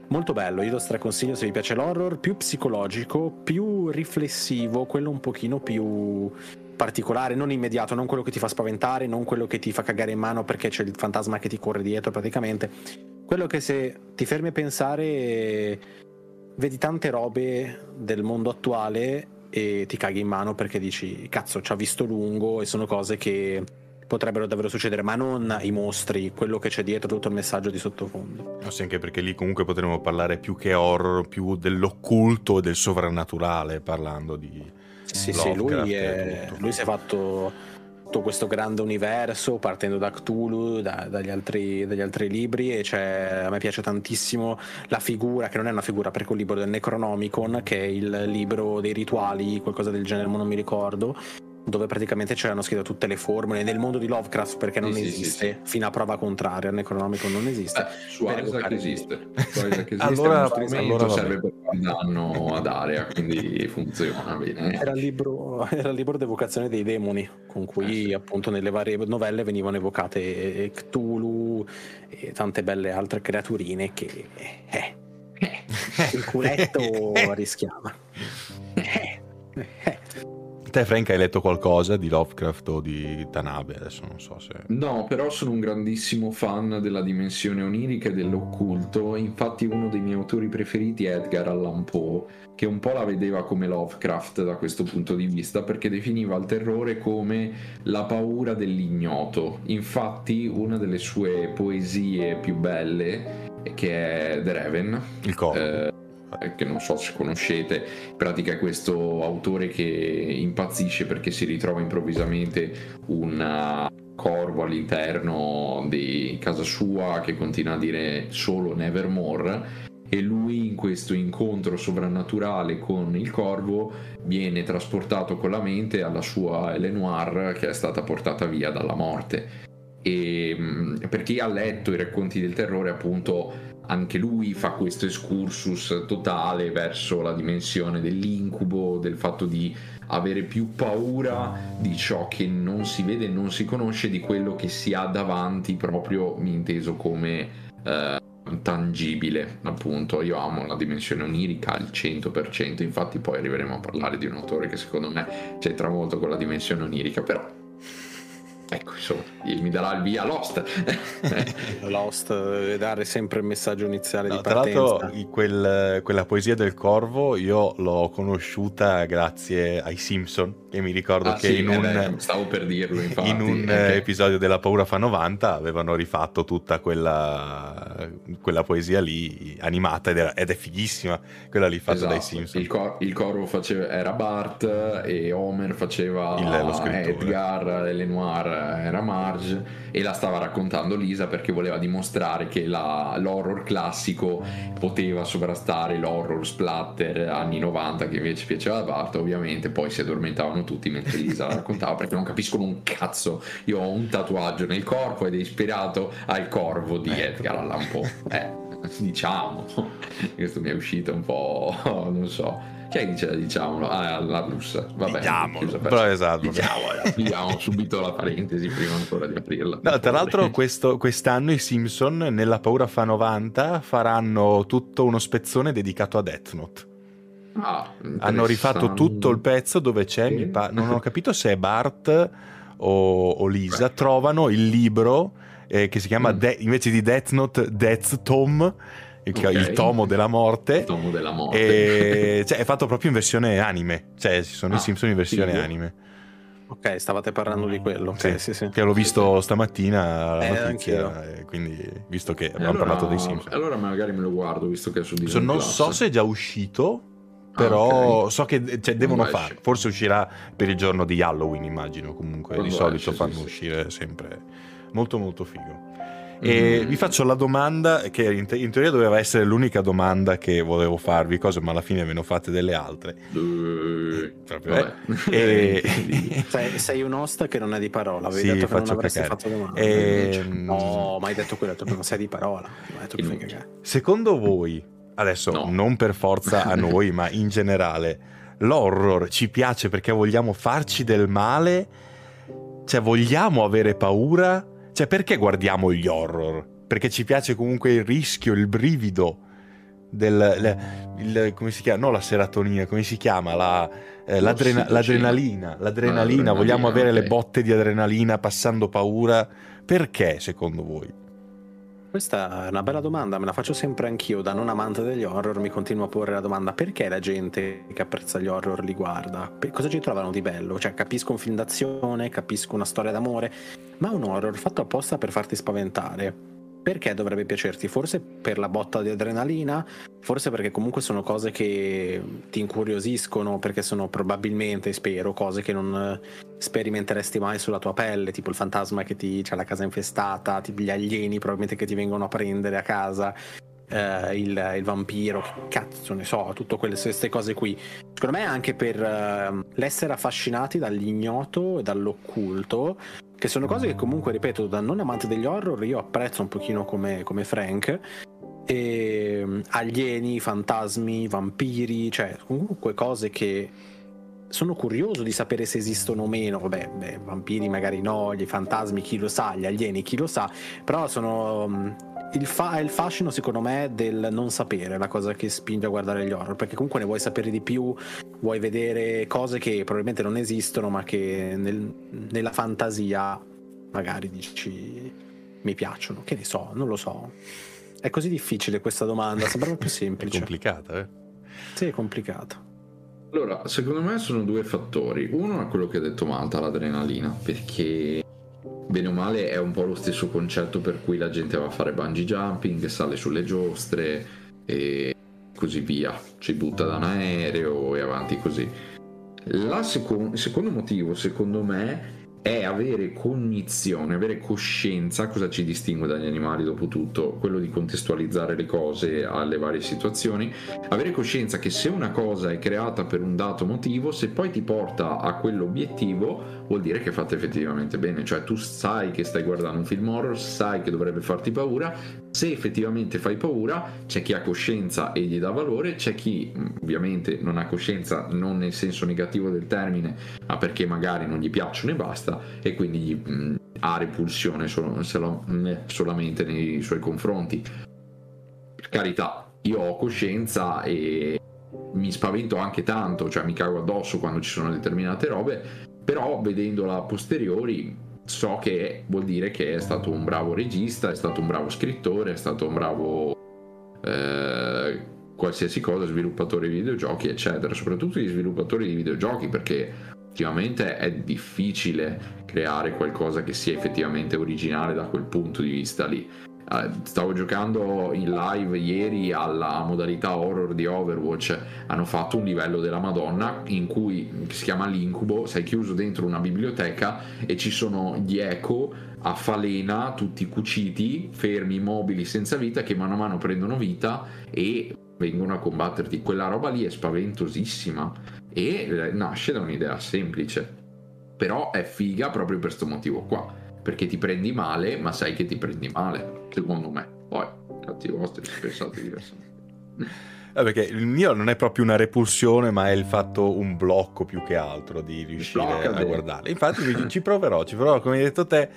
Molto bello, io lo straconsiglio se vi piace l'horror, più psicologico, più riflessivo, quello un pochino più particolare, non immediato, non quello che ti fa spaventare, non quello che ti fa cagare in mano perché c'è il fantasma che ti corre dietro praticamente. Quello che se ti fermi a pensare vedi tante robe del mondo attuale e ti caghi in mano perché dici cazzo ci ha visto lungo e sono cose che potrebbero davvero succedere, ma non i mostri, quello che c'è dietro, tutto il messaggio di sottofondo. No, sì, anche perché lì comunque potremmo parlare più che horror, più dell'occulto e del sovrannaturale, parlando di... Sì, sì, lui, è, lui si è fatto tutto questo grande universo partendo da Cthulhu, da, dagli, altri, dagli, altri, libri e a me piace tantissimo la figura, che non è una figura perché un libro del Necronomicon, che è il libro dei rituali, qualcosa del genere, ma non mi ricordo, dove praticamente c'erano scritte tutte le formule. Nel mondo di Lovecraft perché non sì, esiste sì, sì, fino a prova contraria Necronomicon non esiste. Beh, su Isaac esiste. su Isaac esiste allora, allora serve per un danno ad area quindi funziona bene. Era il libro, era il libro d'evocazione dei demoni con cui eh, appunto nelle varie novelle venivano evocate Cthulhu e tante belle altre creaturine che eh, eh, il culetto rischiava. Eh, eh. Te, Frank, hai letto qualcosa di Lovecraft o di Tanabe? Adesso non so se. No, però sono un grandissimo fan della dimensione onirica e dell'occulto. Infatti, uno dei miei autori preferiti è Edgar Allan Poe, che un po' la vedeva come Lovecraft da questo punto di vista, perché definiva il terrore come la paura dell'ignoto. Infatti, una delle sue poesie più belle, che è The Raven, il corvo. Eh, eh, che non so se conoscete, in pratica è questo autore che impazzisce perché si ritrova improvvisamente un corvo all'interno di casa sua che continua a dire solo Nevermore e lui in questo incontro sovrannaturale con il corvo viene trasportato con la mente alla sua Elenoir che è stata portata via dalla morte. E mm, per chi ha letto i racconti del terrore, appunto, anche lui fa questo excursus totale verso la dimensione dell'incubo, del fatto di avere più paura di ciò che non si vede e non si conosce, di quello che si ha davanti, proprio inteso come eh, tangibile, appunto. Io amo la dimensione onirica al 100%, infatti poi arriveremo a parlare di un autore che secondo me c'entra molto con la dimensione onirica, però Ecco, insomma, mi darà il via Lost. Lost deve dare sempre il messaggio iniziale no, di partenza. Tra l'altro, quel, quella poesia del corvo io l'ho conosciuta grazie ai Simpson. E mi ricordo ah, che sì, in, eh un, beh, stavo per dirlo, infatti, in un okay. episodio della Paura fa 90 avevano rifatto tutta quella, quella poesia lì animata ed, era, ed, è fighissima quella lì fatta esatto. dai Simpson. Il, cor- il corvo faceva, era Bart e Homer faceva il, Edgar, Lenoir era Marge e la stava raccontando Lisa perché voleva dimostrare che la, l'horror classico poteva sovrastare l'horror splatter anni 90 che invece piaceva a Bart ovviamente poi si addormentavano tutti mentre Lisa la raccontava perché non capiscono un cazzo io ho un tatuaggio nel corpo ed è ispirato al corvo di ecco. Edgar Allan Poe eh, diciamo questo mi è uscito un po' non so chi è che dice diciamolo? Ah, la russa. Vabbè, diciamolo. Però esatto. Diciamolo, apriamo subito la parentesi prima ancora di aprirla. No, tra l'altro questo, quest'anno i Simpson nella Paura fa 90 faranno tutto uno spezzone dedicato a Death Note. Ah, Hanno rifatto tutto il pezzo dove c'è, sì. pa- non ho capito se è Bart o, o Lisa, Beh. trovano il libro eh, che si chiama mm. De- invece di Death Note Death Tom il, okay. il, tomo della morte. Il tomo della morte. E, cioè, è fatto proprio in versione anime. Cioè, ci sono ah, i Simpson in versione figo. anime. Ok, stavate parlando di quello. Sì, okay, sì, sì. Che l'ho visto stamattina la eh, notizia, quindi visto che abbiamo allora, parlato dei Simpson. Allora magari me lo guardo, visto che è su Disney Non Plus. so se è già uscito, però ah, okay. so che cioè, devono fare. Forse uscirà per il giorno di Halloween, immagino. Comunque, Quando di solito esce, fanno uscire sempre molto molto figo. E mm. vi faccio la domanda che in, te- in, teoria doveva essere l'unica domanda che volevo farvi, cose, ma alla fine ve ne ho fatte delle altre. Uh, Proprio, eh. e... sei, sei, un host che non è di parola, avevi sì, detto che non avresti cacare. fatto domande. E... No, ma hai detto quello, non sei di parola. Secondo voi, adesso no. non per forza a noi, ma in generale, l'horror ci piace perché vogliamo farci del male? Cioè vogliamo avere paura? Cioè, perché guardiamo gli horror? Perché ci piace comunque il rischio, il brivido del... Il, il, come si chiama? No, la serotonina, come si chiama? La, eh, l'adrena, l'adrenalina. L'adrenalina, vogliamo avere okay. le botte di adrenalina passando paura. Perché, secondo voi? Questa è una bella domanda, me la faccio sempre anch'io, da non amante degli horror mi continuo a porre la domanda perché la gente che apprezza gli horror li guarda? Cosa ci trovano di bello? Cioè capisco un film d'azione, capisco una storia d'amore, ma un horror fatto apposta per farti spaventare perché dovrebbe piacerti? Forse per la botta di adrenalina, forse perché comunque sono cose che ti incuriosiscono, perché sono probabilmente, spero, cose che non sperimenteresti mai sulla tua pelle, tipo il fantasma che ti c'ha la casa infestata, tipo gli alieni probabilmente che ti vengono a prendere a casa. Uh, il, il, vampiro, che cazzo ne so, tutte queste cose qui. Secondo me anche per uh, l'essere affascinati dall'ignoto e dall'occulto, che sono cose che comunque, ripeto, da non amante degli horror io apprezzo un pochino come, come Frank. E, um, alieni, fantasmi, vampiri, cioè comunque cose che sono curioso di sapere se esistono o meno. Vabbè, beh, vampiri magari no, gli fantasmi chi lo sa, gli alieni chi lo sa, però sono il, fa- il, fascino secondo me del non sapere, la cosa che spinge a guardare gli horror, perché comunque ne vuoi sapere di più, vuoi vedere cose che probabilmente non esistono, ma che nel, nella fantasia magari dici mi piacciono, che ne so, non lo so. È così difficile questa domanda, sembra più semplice. è complicata, eh? Sì, è complicata. Allora, secondo me sono due fattori. Uno è quello che ha detto Malta, l'adrenalina, perché bene o male è un po' lo stesso concetto per cui la gente va a fare bungee jumping, sale sulle giostre e così via, ci butta da un aereo e avanti così. La seco- il secondo motivo, secondo me, è avere cognizione, avere coscienza, cosa ci distingue dagli animali dopo tutto, quello di contestualizzare le cose alle varie situazioni, avere coscienza che se una cosa è creata per un dato motivo, se poi ti porta a quell'obiettivo, vuol dire che è fatta effettivamente bene, cioè tu sai che stai guardando un film horror, sai che dovrebbe farti paura, se effettivamente fai paura, c'è chi ha coscienza e gli dà valore, c'è chi ovviamente non ha coscienza non nel senso negativo del termine, ma perché magari non gli piacciono e basta e quindi gli, mh, ha repulsione solo, solo, solamente nei suoi confronti. Per carità, io ho coscienza e mi spavento anche tanto, cioè mi cago addosso quando ci sono determinate robe, però vedendola a posteriori so che vuol dire che è stato un bravo regista, è stato un bravo scrittore, è stato un bravo eh, qualsiasi cosa, sviluppatore di videogiochi, eccetera. Soprattutto gli sviluppatori di videogiochi, perché effettivamente è difficile creare qualcosa che sia effettivamente originale da quel punto di vista lì. Eh, stavo giocando in live ieri alla modalità horror di Overwatch. Hanno fatto un livello della Madonna in cui si chiama l'incubo sei chiuso dentro una biblioteca e ci sono gli eco a falena tutti cuciti fermi immobili senza vita che mano a mano prendono vita e vengono a combatterti. Quella roba lì è spaventosissima e nasce da un'idea semplice. Però è figa proprio per questo motivo qua perché ti prendi male ma sai che ti prendi male secondo me. Poi, cazzi vostri, pensate diversamente. Eh, perché il mio non è proprio una repulsione, ma è il fatto un blocco più che altro di riuscire a guardare. Infatti ci proverò, ci proverò, come hai detto te,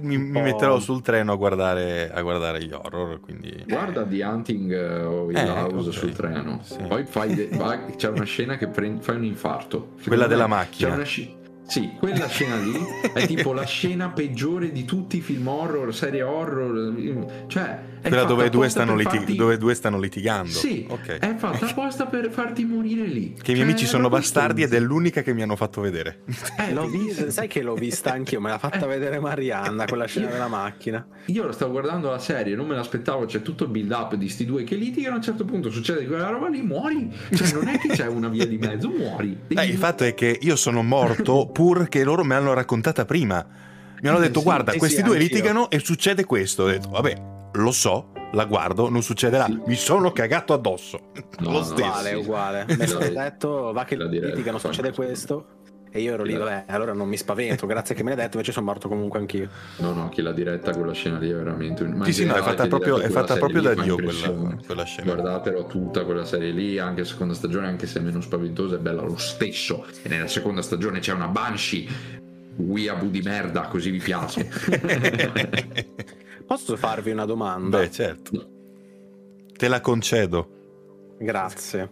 mi, mi metterò sul treno a guardare, a guardare gli horror. Quindi... Guarda The Hunting uh, o il eh, House sul treno. Sì. Poi fai de- vai, c'è una scena che prendi, fai un infarto. Quella della macchina. C'è una scena sì, quella scena lì è tipo la scena peggiore di tutti i film horror, serie horror. Cioè, quella dove due, farti... dove due, stanno litigando. Sì, okay. è fatta apposta per farti morire lì. Che i miei cioè, amici sono bastardi ed è l'unica che mi hanno fatto vedere. Eh, l'ho vista, sai che l'ho vista anch'io, me l'ha fatta eh. vedere Marianna, quella scena io, della macchina. Io lo stavo guardando la serie, non me l'aspettavo, c'è tutto il build up di sti due che litigano, a un certo punto succede quella roba lì, muori. Cioè, non è che c'è una via di mezzo, muori. Eh, il fatto è che io sono morto pur che loro me l'hanno raccontata prima. Mi hanno detto, sì, guarda, eh questi sì, due litigano e succede questo. Ho detto, vabbè, lo so, la guardo, non succederà. Sì. Mi sono cagato addosso. No, lo stesso. Uguale, uguale. Mi sono detto, va che litigano, succede questo. E io ero lì, vabbè, allora non mi spavento, grazie che me l'hai detto, invece sono morto comunque anch'io. No, no, chi l'ha diretta quella scena lì è veramente un... sì, sì, no, è fatta proprio, è fatta proprio da Dio quella, quella, scena. Guardatelo tutta quella serie lì, anche la seconda stagione, anche se è meno spaventosa, è bella lo stesso. E nella seconda stagione c'è una Banshee, Weeaboo di merda, così vi piace. Posso farvi una domanda? Beh, certo. Te la concedo. Grazie.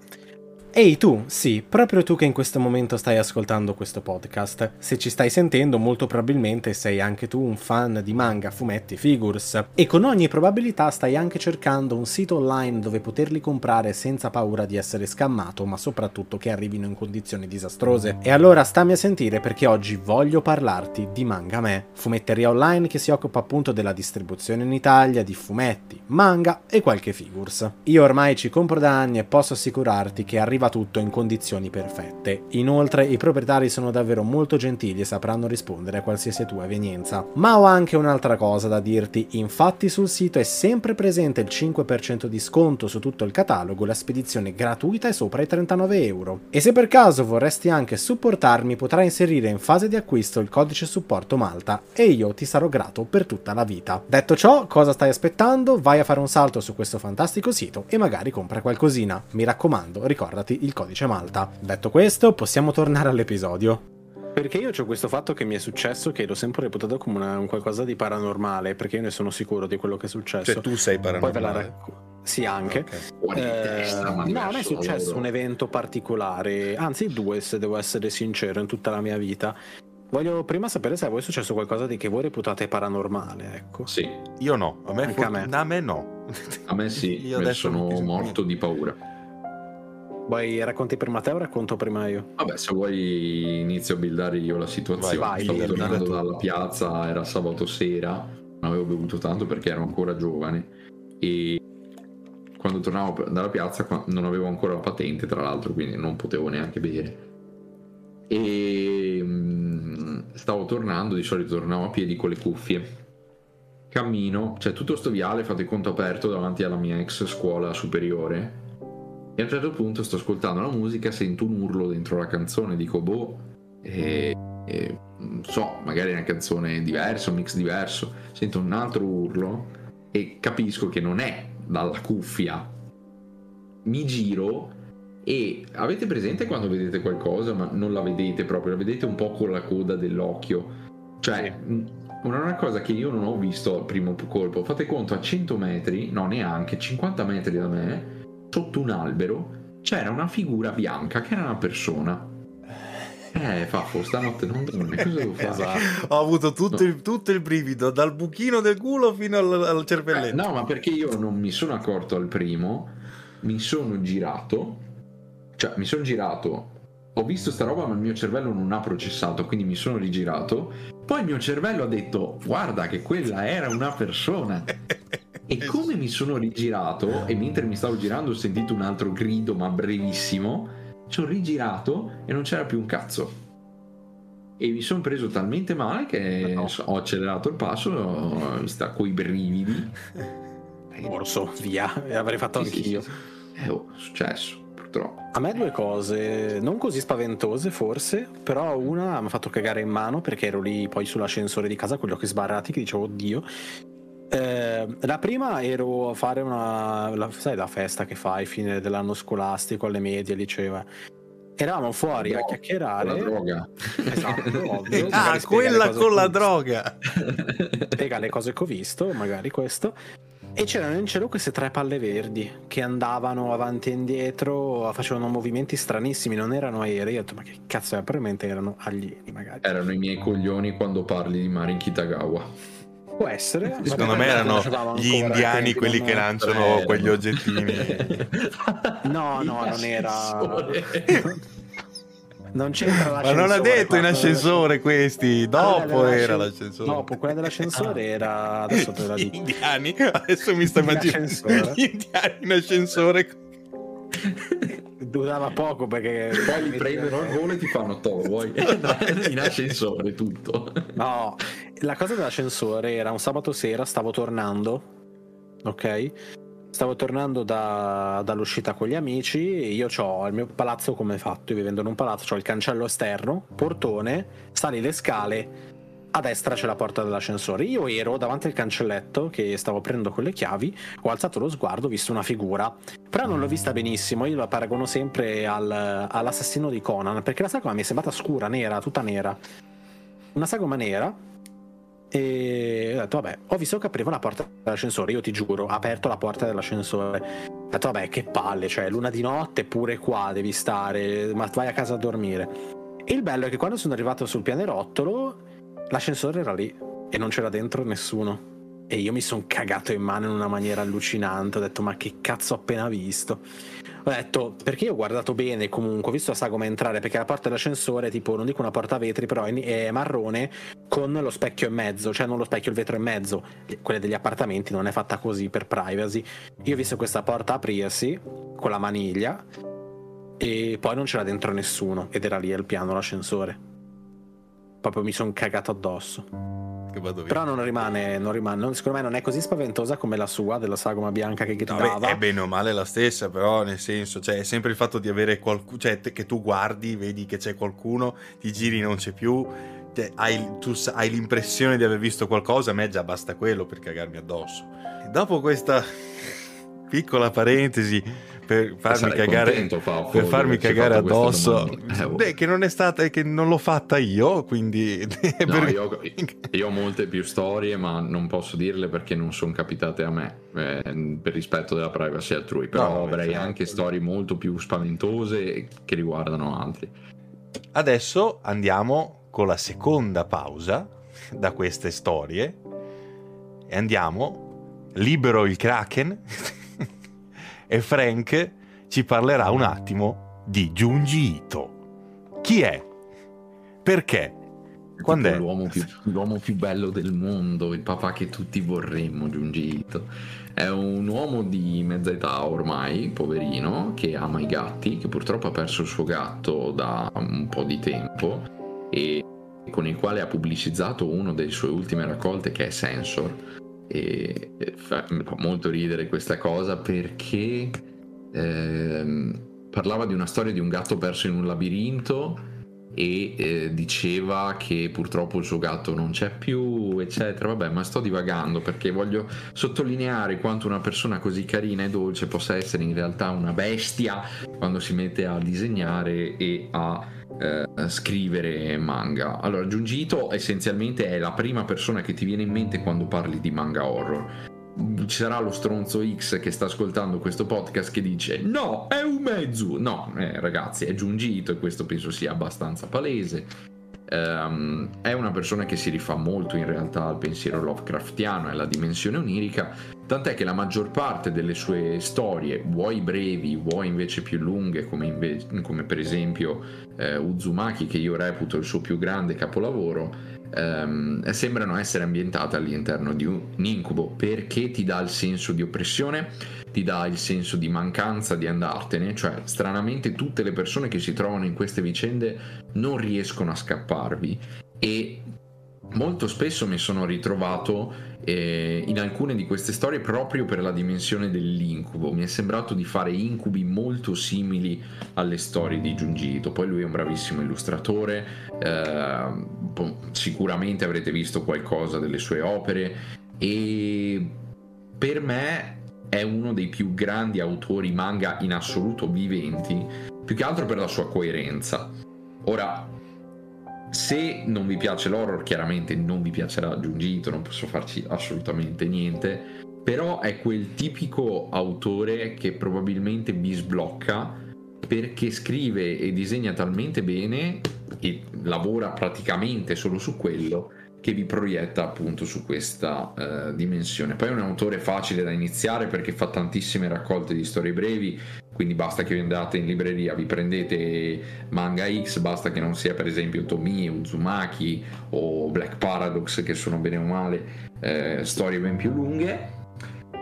Ehi tu, sì, proprio tu che in questo momento stai ascoltando questo podcast. Se ci stai sentendo, molto probabilmente sei anche tu un fan di manga, fumetti, figures e con ogni probabilità stai anche cercando un sito online dove poterli comprare senza paura di essere scammato, ma soprattutto che arrivino in condizioni disastrose. E allora stammi a sentire perché oggi voglio parlarti di Manga Me, fumetteria online che si occupa appunto della distribuzione in Italia di fumetti, manga e qualche figures. Io ormai ci compro da anni e posso assicurarti che arriva va tutto in condizioni perfette. Inoltre i proprietari sono davvero molto gentili e sapranno rispondere a qualsiasi tua evenienza. Ma ho anche un'altra cosa da dirti, infatti sul sito è sempre presente il 5% di sconto su tutto il catalogo, la spedizione gratuita è sopra i 39 euro. E se per caso vorresti anche supportarmi potrai inserire in fase di acquisto il codice supporto Malta e io ti sarò grato per tutta la vita. Detto ciò, cosa stai aspettando? Vai a fare un salto su questo fantastico sito e magari compra qualcosina. Mi raccomando, ricordati il codice Malta. Detto questo, possiamo tornare all'episodio. Perché io ho questo fatto che mi è successo che l'ho sempre reputato come una, un qualcosa di paranormale, perché io ne sono sicuro di quello che è successo. Cioè tu sei paranormale. Rac- sì, anche. Okay. Eh, no, non è successo un evento particolare, anzi due se devo essere sincero in tutta la mia vita. Voglio prima sapere se a voi è successo qualcosa di che voi reputate paranormale, ecco. Sì. Io no, a me, for- a me. A me no. A me sì, io adesso sono morto di paura. Vuoi racconti prima te o racconto prima io? Vabbè, se vuoi inizio a buildare io la situazione. Vai, vai, Stavo tornando dalla piazza, era sabato sera, non avevo bevuto tanto perché ero ancora giovane e quando tornavo dalla piazza non avevo ancora la patente, tra l'altro, quindi non potevo neanche bere. E mm, stavo tornando, di solito tornavo a piedi con le cuffie. Cammino, c'è tutto sto viale, fate conto aperto davanti alla mia ex scuola superiore. E a un certo punto sto ascoltando la musica, sento un urlo dentro la canzone, dico boh, e, e non so, magari è una canzone diversa, un mix diverso. Sento un altro urlo e capisco che non è dalla cuffia. Mi giro e avete presente quando vedete qualcosa ma non la vedete proprio, la vedete un po' con la coda dell'occhio. Cioè, una cosa che io non ho visto al primo colpo. Fate conto a 100 metri, no neanche, 50 metri da me, sotto un albero, c'era una figura bianca che era una persona. Eh, Faffo, stanotte non dormi, cosa devo fare? Esatto. Ho avuto tutto, il, tutto il brivido, dal buchino del culo fino al, al Eh, cervelletto. no, ma perché io non mi sono accorto al primo, mi sono girato, cioè mi sono girato, ho visto sta roba ma il mio cervello non ha processato, quindi mi sono rigirato, poi il mio cervello ha detto guarda che quella era una persona. E come mi sono rigirato, e mentre mi stavo girando ho sentito un altro grido ma brevissimo, sono rigirato e non c'era più un cazzo. E mi sono preso talmente male che No. ho accelerato il passo, mi sta coi brividi. Corso, via, avrei fatto Sì, anch'io. sì, sì. Eh, oh, è successo, purtroppo. A me due cose, non così spaventose forse, però una mi ha fatto cagare in mano perché ero lì poi sull'ascensore di casa con gli occhi sbarrati che dicevo oddio. Eh, la prima ero a fare una, la, sai la festa che fai fine dell'anno scolastico alle medie, liceo. eh. Eravamo fuori a No, chiacchierare. con la droga. Esatto, ovvio. ah, quella con la droga. spiega le cose che ho visto, magari questo. E c'erano in cielo queste tre palle verdi che andavano avanti e indietro, facevano movimenti stranissimi, non erano aerei. Io ho detto, ma che cazzo è? Probabilmente erano alieni, magari. Erano i miei coglioni quando parli di Marin Kitagawa. Può essere. Secondo me erano gli indiani quelli che lanciano Erano. quegli oggettini. No, no, non era. Non c'entra Ma l'ascensore. non ha detto in ascensore questi, dopo dell'ascen- era l'ascensore. Dopo, quella dell'ascensore era. Adesso te la Gli dico. indiani, adesso mi sto In immaginando gli indiani in ascensore. Durava poco perché. Poi li prendono al volo e ti fanno to, vuoi? In ascensore tutto. No, la cosa dell'ascensore era un sabato sera, stavo tornando, ok? Stavo tornando da- dall'uscita con gli amici, io ho il mio palazzo come fatto, io vivendo in un palazzo, ho il cancello esterno, portone, sali le scale, a destra c'è la porta dell'ascensore. Io ero davanti al cancelletto che stavo prendendo con le chiavi, ho alzato lo sguardo, ho visto una figura, però non l'ho vista benissimo, io la paragono sempre al- all'assassino di Conan, perché la sagoma mi è sembrata scura, nera, tutta nera. Una sagoma nera e ho detto vabbè ho visto che apriva la porta dell'ascensore io ti giuro ho aperto la porta dell'ascensore. Ho detto vabbè che palle cioè luna di notte pure qua devi stare ma vai a casa a dormire. E il bello è che quando sono arrivato sul pianerottolo l'ascensore era lì e non c'era dentro nessuno e io mi sono cagato in mano in una maniera allucinante ho detto ma che cazzo ho appena visto ho detto perché io ho guardato bene comunque ho visto la sagoma entrare perché la porta dell'ascensore tipo non dico una porta a vetri però è marrone con lo specchio in mezzo, cioè non lo specchio, il vetro in mezzo. Quella degli appartamenti non è fatta così per privacy. Io ho visto questa porta aprirsi con la maniglia e poi non c'era dentro nessuno ed era lì al piano l'ascensore. Proprio mi sono cagato addosso. Che vado via. Però non rimane, non rimane, non- secondo me non è così spaventosa come la sua della sagoma bianca che No, gridava. beh, è bene o male la stessa, però nel senso, cioè, è sempre il fatto di avere qualcuno, cioè te- che tu guardi, vedi che c'è qualcuno, ti giri non c'è più, te- hai, tu hai l'impressione di aver visto qualcosa, a me già basta quello per cagarmi addosso. Dopo questa piccola parentesi per farmi cagare Fausto, per farmi cagare addosso. Eh, beh, che non è stata che non l'ho fatta io quindi No, per- io, io ho molte più storie, ma non posso dirle perché non sono capitate a me, eh, per rispetto della privacy altrui. Però No, avrei certo. anche storie molto più spaventose che riguardano altri. Adesso andiamo con la seconda pausa da queste storie e andiamo, libero il Kraken e Frank ci parlerà un attimo di Junji Ito. Chi è? Perché? Quando è? L'uomo più, l'uomo più bello del mondo, il papà che tutti vorremmo, Junji Ito. È un uomo di mezza età ormai, poverino, che ama i gatti, che purtroppo ha perso il suo gatto da un po' di tempo e con il quale ha pubblicizzato una delle sue ultime raccolte che è Sensor. E fa, mi fa molto ridere questa cosa perché ehm, parlava di una storia di un gatto perso in un labirinto e eh, diceva che purtroppo il suo gatto non c'è più, eccetera. Vabbè, ma sto divagando perché voglio sottolineare quanto una persona così carina e dolce possa essere in realtà una bestia quando si mette a disegnare e a eh, scrivere manga. Allora, Junji Ito essenzialmente è la prima persona che ti viene in mente quando parli di manga horror. Ci sarà lo stronzo X che sta ascoltando questo podcast che dice no, è un mezzo. No, eh, ragazzi, è Junji Ito e questo penso sia abbastanza palese. Ehm, è una persona che si rifà molto in realtà al pensiero Lovecraftiano e alla dimensione onirica, tant'è che la maggior parte delle sue storie, vuoi brevi, vuoi invece più lunghe, come, inve- come per esempio eh, Uzumaki, che io reputo il suo più grande capolavoro, ehm, sembrano essere ambientate all'interno di un incubo. Perché ti dà il senso di oppressione, ti dà il senso di mancanza di andartene, cioè stranamente tutte le persone che si trovano in queste vicende non riescono a scapparvi e molto spesso mi sono ritrovato eh, in alcune di queste storie proprio per la dimensione dell'incubo. Mi è sembrato di fare incubi molto simili alle storie di Junji Ito. Poi lui è un bravissimo illustratore, eh, sicuramente avrete visto qualcosa delle sue opere e per me è uno dei più grandi autori manga in assoluto viventi, più che altro per la sua coerenza. Ora, se non vi piace l'horror, chiaramente non vi piacerà Junji Ito, non posso farci assolutamente niente, però è quel tipico autore che probabilmente vi sblocca perché scrive e disegna talmente bene e lavora praticamente solo su quello che vi proietta appunto su questa eh, dimensione. Poi è un autore facile da iniziare perché fa tantissime raccolte di storie brevi, quindi basta che andate in libreria, vi prendete Manga X, basta che non sia per esempio Tomi, Uzumaki o Black Paradox che sono bene o male eh, storie ben più lunghe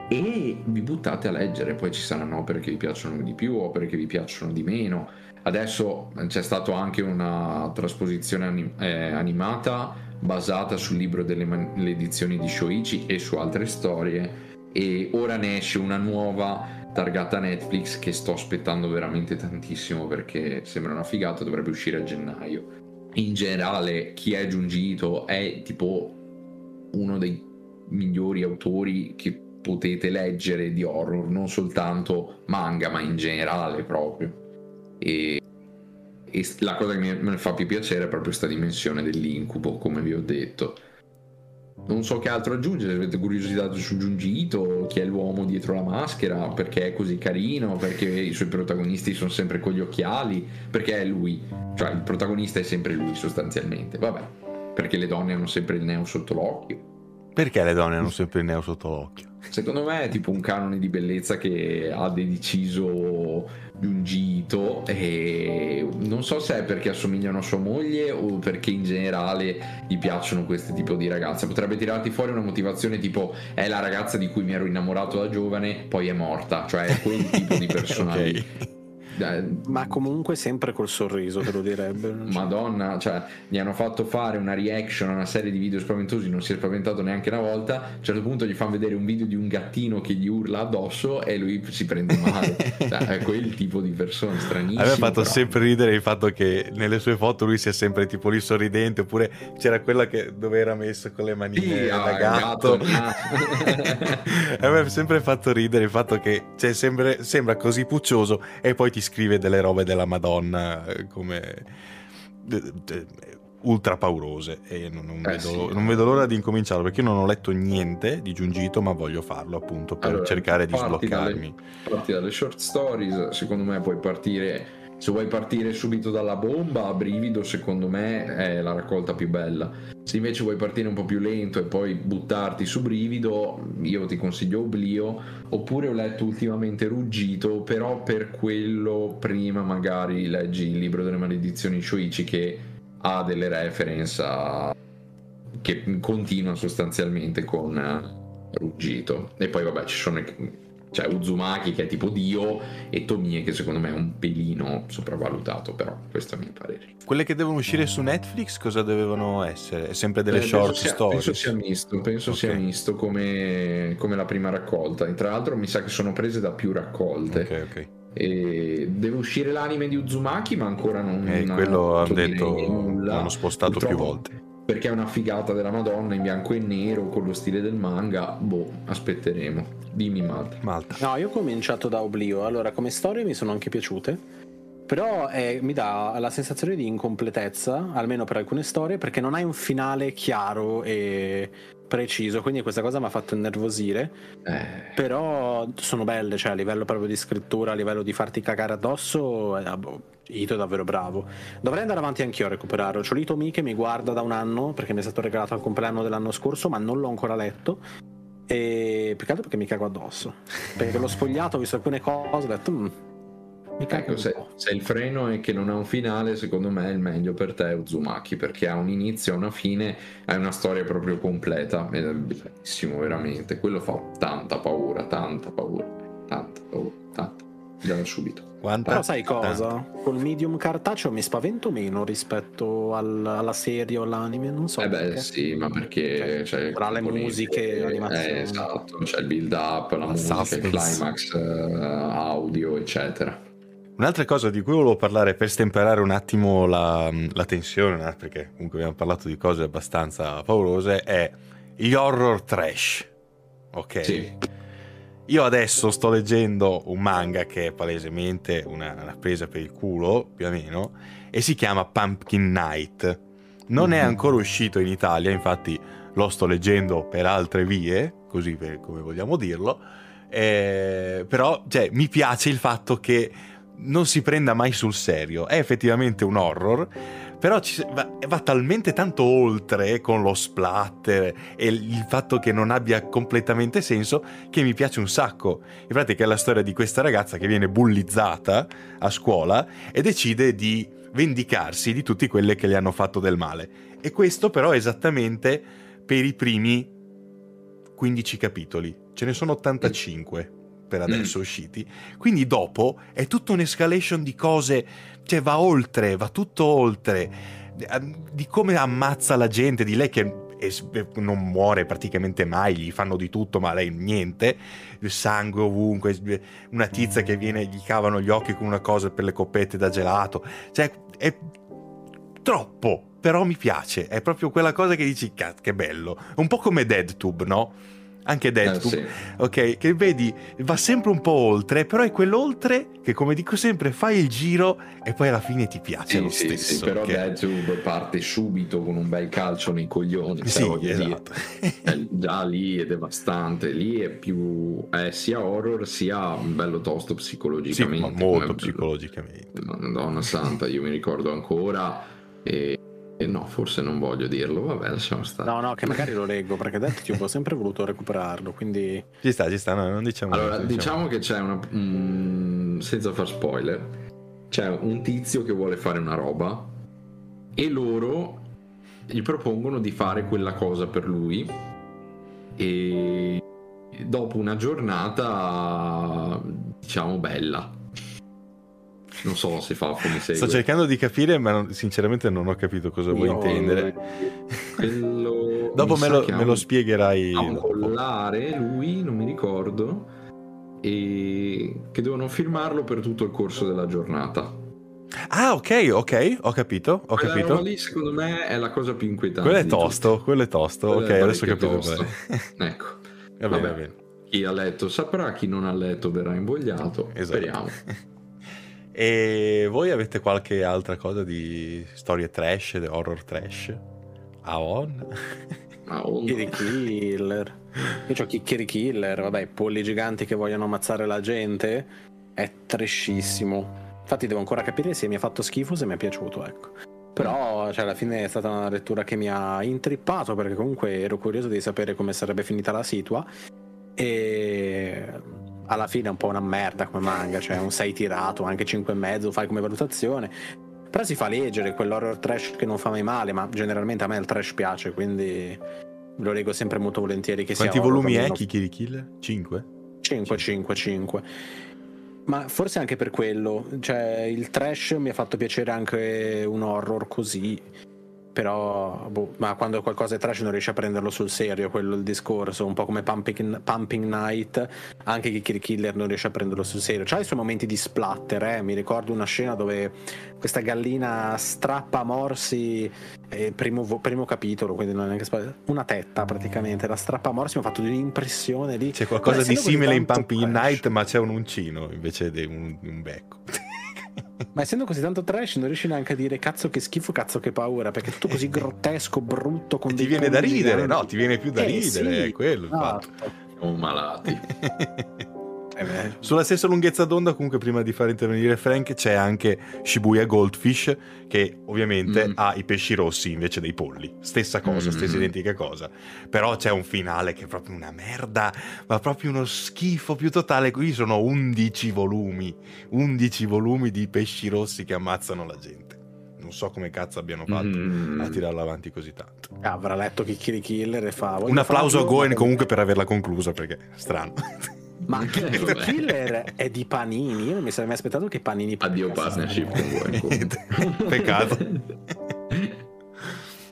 e vi buttate a leggere, poi ci saranno opere che vi piacciono di più, opere che vi piacciono di meno. Adesso c'è stata anche una trasposizione anim- eh, animata basata sul libro delle man- le edizioni di Shoichi e su altre storie e ora ne esce una nuova targata Netflix che sto aspettando veramente tantissimo perché sembra una figata, dovrebbe uscire a gennaio. In generale, chi è Junji Ito è tipo uno dei migliori autori che potete leggere di horror, non soltanto manga, ma in generale proprio. E, e la cosa che mi, me fa più piacere è proprio questa dimensione dell'incubo, come vi ho detto. Non so che altro aggiungere, se avete curiosità su Junji Ito, chi è l'uomo dietro la maschera, perché è così carino, perché i suoi protagonisti sono sempre con gli occhiali, perché è lui, cioè il protagonista è sempre lui sostanzialmente, vabbè, perché le donne hanno sempre il neo sotto l'occhio. Perché le donne hanno sempre il neo sotto l'occhio? Secondo me è tipo un canone di bellezza che ha deciso Ito e non so se è perché assomigliano a sua moglie o perché in generale gli piacciono questo tipo di ragazze. Potrebbe tirarti fuori una motivazione tipo è la ragazza di cui mi ero innamorato da giovane, poi è morta, cioè è quel tipo di persona lì. Ma comunque sempre col sorriso, te lo direbbe. Madonna, cioè, gli hanno fatto fare una reaction a una serie di video spaventosi, non si è spaventato neanche una volta. A un certo punto gli fanno vedere un video di un gattino che gli urla addosso e lui si prende male. cioè, è quel tipo di persona stranissima. A me ha fatto però. sempre ridere il fatto che nelle sue foto lui sia sempre tipo lì sorridente, oppure c'era quella che dove era messo con le manine Sì, da ah, gatto. gatto, a me ha sempre fatto ridere il fatto che cioè, sembra, sembra così puccioso e poi ti scrive delle robe della Madonna eh, come ultra paurose e non, non Eh, vedo, sì. non vedo l'ora di incominciarlo perché io non ho letto niente di Giungito ma voglio farlo appunto per Allora, cercare di sbloccarmi dalle- parti dalle short stories, secondo me puoi partire. Se vuoi partire subito dalla bomba, a brivido, secondo me è la raccolta più bella. Se invece vuoi partire un po' più lento e poi buttarti su brivido, io ti consiglio Oblio. Oppure ho letto ultimamente Ruggito, però per quello prima magari leggi il libro delle maledizioni Shoichi che ha delle reference a- che continuano sostanzialmente con eh, Ruggito. E poi vabbè ci sono c'è Uzumaki che è tipo Dio e Tomie che secondo me è un pelino sopravvalutato, però questo è il mio parere. Quelle che devono uscire su Netflix cosa dovevano essere? È sempre delle Eh, short sia, stories. Penso sia misto, penso Ok. sia misto come, come la prima raccolta. E tra l'altro mi sa che sono prese da più raccolte. Ok, ok. E deve uscire l'anime di Uzumaki, ma ancora non Eh, quello hanno hanno detto nulla. l'hanno spostato più Purtroppo, volte. Perché è una figata della Madonna in bianco e nero con lo stile del manga. Boh, aspetteremo. Dimmi, Matt. Malta. No, io ho cominciato da Oblio, allora come storie mi sono anche piaciute, però eh, mi dà la sensazione di incompletezza, almeno per alcune storie, perché non hai un finale chiaro e preciso, quindi questa cosa mi ha fatto innervosire, Eh, però sono belle, cioè a livello proprio di scrittura, a livello di farti cagare addosso, eh, boh, Ito è davvero bravo. Dovrei andare avanti anch'io a recuperarlo, c'ho l'Ito Mi che mi guarda da un anno, perché mi è stato regalato al compleanno dell'anno scorso, ma non l'ho ancora letto. E più che altro perché mi cago addosso. Perché l'ho spogliato, ho visto alcune cose, ho detto. "Mm, mi cago ecco, se, po'." se il freno è che non ha un finale, secondo me il meglio per te è Uzumaki, perché ha un inizio e una fine, è una storia proprio completa. Ed è bellissimo, veramente. Quello fa tanta paura, tanta paura, tanta paura, tanta. Da subito. Quanta? Però sai cosa? Col medium cartaceo mi spavento meno rispetto al- alla serie o all'anime, non so. Eh beh, perché. sì, ma perché Cioè, c'è il tra le musiche, l'animazione. Eh, esatto, c'è il build up, la, La musica, il suspense. climax, eh, audio, eccetera. Un'altra cosa di cui volevo parlare per stemperare un attimo la, la tensione, eh, perché comunque abbiamo parlato di cose abbastanza paurose, è gli horror trash. Ok? Sì. Io adesso sto leggendo un manga che è palesemente una, una presa per il culo, più o meno, e si chiama Pumpkin Night. Non è Mhm. ancora uscito in Italia, infatti lo sto leggendo per altre vie, così per- come vogliamo dirlo, eh, però cioè, mi piace il fatto che non si prenda mai sul serio. È effettivamente un horror, però ci- va, va talmente tanto oltre con lo splatter e il fatto che non abbia completamente senso che mi piace un sacco. In pratica è la storia di questa ragazza che viene bullizzata a scuola e decide di vendicarsi di tutti quelli che le hanno fatto del male. E questo però è esattamente per i primi 15 capitoli. Ce ne sono 85 per adesso usciti. Quindi dopo è tutta un'escalation di cose, cioè va oltre, va tutto oltre, eh, di come ammazza la gente, di lei che es- non muore praticamente mai, gli fanno di tutto, ma lei niente, il sangue ovunque, una tizia che viene, gli cavano gli occhi con una cosa per le coppette da gelato, cioè è troppo, però mi piace, è proprio quella cosa che dici, "Cazzo, che bello, un po' come DeadTube, no? Anche Eh, DeadTube, sì. ok, che vedi, va sempre un po' oltre, però è quell'oltre che come dico sempre fai il giro e poi alla fine ti piace Sì, lo sì, stesso. sì, però che- DeadTube parte subito con un bel calcio nei coglioni. cioè, Sì, dire, esatto. è- già lì è devastante. Lì è più è sia horror sia un bello tosto sì, psicologicamente. ma molto come- psicologicamente. Madonna santa, io mi ricordo ancora. E, e no, forse non voglio dirlo. Vabbè, lasciamo stare. No, no, che magari lo leggo perché DeadTube ho sempre voluto recuperarlo, quindi Ci sta, ci sta, no, non diciamo Allora, niente, diciamo che c'è una. mm, senza far spoiler, c'è un tizio che vuole fare una roba e loro gli propongono di fare quella cosa per lui. E dopo una giornata, diciamo, bella. Non so se fa come segue. Sto cercando di capire, ma non- sinceramente non ho capito cosa vuoi Io- intendere. Quello- Dopo me lo, me un- lo spiegherai. ha un collare lui non mi ricordo e che devono firmarlo per tutto il corso della giornata Ah, ok, ok, ho capito, ho quella capito. lì secondo me è la cosa più inquietante Quello è tosto, quello è tosto. Quello ok, è adesso ho capito ecco Va bene, va bene. chi ha letto saprà chi non ha letto verrà invogliato Esatto. speriamo E voi avete qualche altra cosa di storie trash, horror trash? Aon? ma on- Kiri Killer. Io ho Kiri Killer, vabbè, polli giganti che vogliono ammazzare la gente. È trashissimo. Infatti devo ancora capire se mi ha fatto schifo o se mi è piaciuto, ecco. Però, cioè, alla fine è stata una lettura che mi ha intrippato perché comunque ero curioso di sapere come sarebbe finita la situa. E alla fine è un po' una merda come manga, cioè un 6 tirato, anche 5 e mezzo, fai come valutazione. Però si fa leggere quell'horror trash che non fa mai male, ma generalmente a me il trash piace, quindi lo leggo sempre molto volentieri che Quanti volumi è Kikiri Killer? 5? 5, 5, 5. Ma forse anche per quello, cioè il trash mi ha fatto piacere anche un horror così. Però, boh, ma quando qualcosa è trash non riesci a prenderlo sul serio, quello è il discorso, un po' come Pumping, Pumping Night, anche Kikiri Killer non riesce a prenderlo sul serio. C'ha i suoi momenti di splatter, eh? mi ricordo una scena dove questa gallina strappa morsi, eh, primo, primo capitolo, quindi non è neanche una tetta praticamente, la strappa morsi, mi ha fatto un'impressione lì. C'è qualcosa di simile in Pumping Night, ma c'è un uncino invece di un, un becco. Ma essendo così tanto trash non riesci neanche a dire cazzo che schifo, cazzo che paura, perché è tutto così grottesco, brutto, con ti viene da ridere, giganti. no? Ti viene più da Eh, ridere, sì, è quello il fatto. Siamo malati. Eh Sulla stessa lunghezza d'onda, comunque, prima di far intervenire Frank, c'è anche Shibuya Goldfish, che ovviamente Mm. ha i pesci rossi invece dei polli. Stessa cosa, Mm. stessa identica cosa. Però c'è un finale che è proprio una merda, ma proprio uno schifo più totale. Qui sono 11 volumi, 11 volumi di pesci rossi che ammazzano la gente. Non so come cazzo abbiano fatto Mm. a tirarla avanti così tanto. avrà letto Kikiri Killer e fa Un applauso a Goen comunque per averla conclusa perché è strano. Ma Eh, Kikiri vabbè. Killer è di Panini. Io non mi sarei mai aspettato che Panini. Addio partnership con voi. Peccato.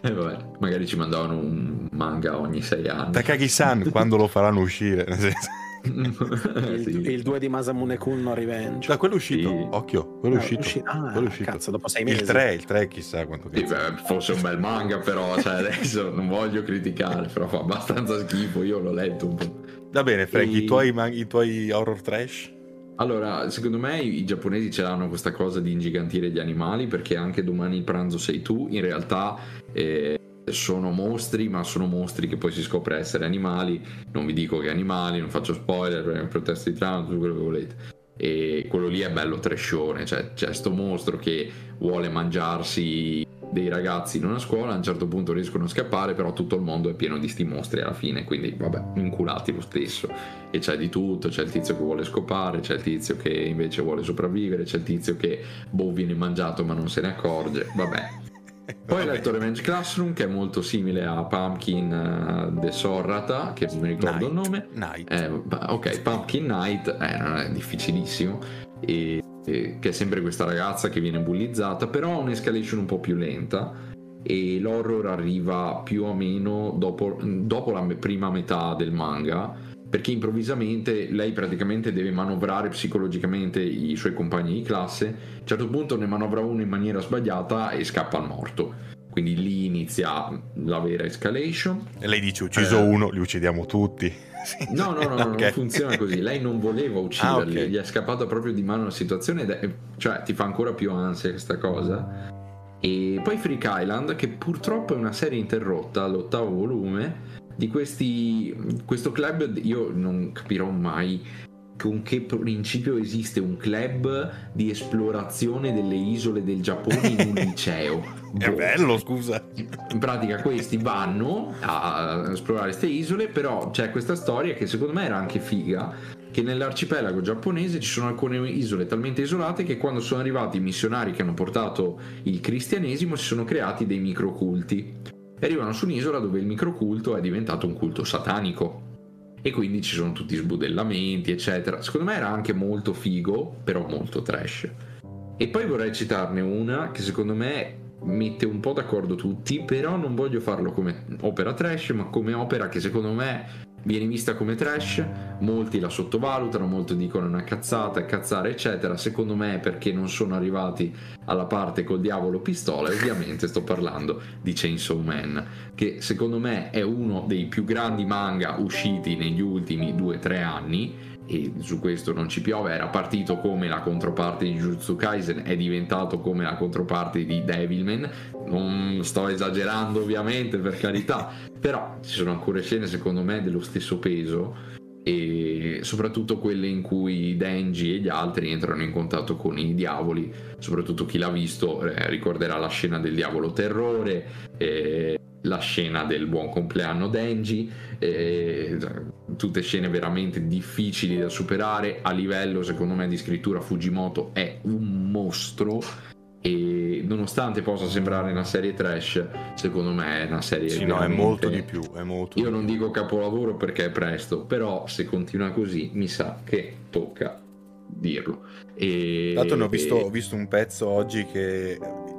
E vabbè, magari ci mandavano un manga ogni sei anni. Takagi-san quando lo faranno uscire? Nel senso- Il, Sì. il 2 di Masamune Kun no Revenge. Cioè, quello è uscito, Sì. occhio, quello è Ah, uscito. usci- ah, quello è uscito. cazzo, dopo sei mesi. Il 3, il 3 chissà quanto Sì, beh, fosse un bel manga, però cioè, adesso non voglio criticare, però fa abbastanza schifo. Io l'ho letto un po'. Va bene, Frank, E- i, tuoi, i tuoi horror trash? Allora, secondo me i giapponesi ce l'hanno questa cosa di ingigantire gli animali perché anche domani il pranzo sei tu, in realtà eh, sono mostri, ma sono mostri che poi si scopre essere animali. Non vi dico che animali, non faccio spoiler, protesto di Trump, tutto quello che volete. E quello lì è bello trascione, cioè c'è sto mostro che vuole mangiarsi dei ragazzi in una scuola, a un certo punto riescono a scappare, però tutto il mondo è pieno di sti mostri alla fine, quindi vabbè, inculati lo stesso e c'è di tutto, c'è il tizio che vuole scopare, c'è il tizio che invece vuole sopravvivere, c'è il tizio che boh viene mangiato ma non se ne accorge, vabbè. Poi ho letto Revenge Classroom che è molto simile a Pumpkin eh, The Sorrata, che non mi ricordo il Night. nome. Night. Eh, ok, Pumpkin Night eh, non è difficilissimo. E- che è sempre questa ragazza che viene bullizzata, però ha un'escalation un po' più lenta. E l'horror arriva più o meno dopo, dopo la prima metà del manga. Perché improvvisamente lei praticamente deve manovrare psicologicamente i suoi compagni di classe. A un certo punto ne manovra uno in maniera sbagliata e scappa al morto. Quindi lì inizia la vera escalation. E lei dice ucciso Eh. uno, li uccidiamo tutti. No, no, no, no, Ok. non funziona così. Lei non voleva ucciderli, Ah, ok. gli è scappata proprio di mano la situazione è, cioè ti fa ancora più ansia questa cosa. E poi Freak Island, che purtroppo è una serie interrotta all'ottavo volume, di questi questo club io non capirò mai con che principio esiste un club di esplorazione delle isole del Giappone in un liceo. È Boh. bello, scusa. In pratica questi vanno a esplorare queste isole, però c'è questa storia che secondo me era anche figa, che nell'arcipelago giapponese ci sono alcune isole talmente isolate che quando sono arrivati i missionari che hanno portato il cristianesimo si sono creati dei microculti. E arrivano su un'isola dove il microculto è diventato un culto satanico. E quindi ci sono tutti sbudellamenti, eccetera. Secondo me era anche molto figo, però molto trash. E poi vorrei citarne una che secondo me mette un po' d'accordo tutti, però non voglio farlo come opera trash, ma come opera che secondo me viene vista come trash, molti la sottovalutano, molti dicono una cazzata, cazzare, eccetera. Secondo me è perché non sono arrivati alla parte col diavolo pistola, e ovviamente sto parlando di Chainsaw Man, che secondo me è uno dei più grandi manga usciti negli ultimi 2-3 anni e su questo non ci piove, era partito come la controparte di Jujutsu Kaisen, è diventato come la controparte di Devilman, non sto esagerando ovviamente per carità, però ci sono ancora scene secondo me dello stesso peso e soprattutto quelle in cui Denji e gli altri entrano in contatto con i diavoli, soprattutto chi l'ha visto eh, ricorderà la scena del diavolo terrore, eh, la scena del buon compleanno Denji, eh, tutte scene veramente difficili da superare. A livello secondo me di scrittura Fujimoto è un mostro e nonostante possa sembrare una serie trash, secondo me è una serie Sì, no, è molto di più. È molto Io di non più. dico capolavoro perché è presto, però se continua così mi sa che tocca dirlo. E... Tanto ne ho visto, ho visto un pezzo oggi che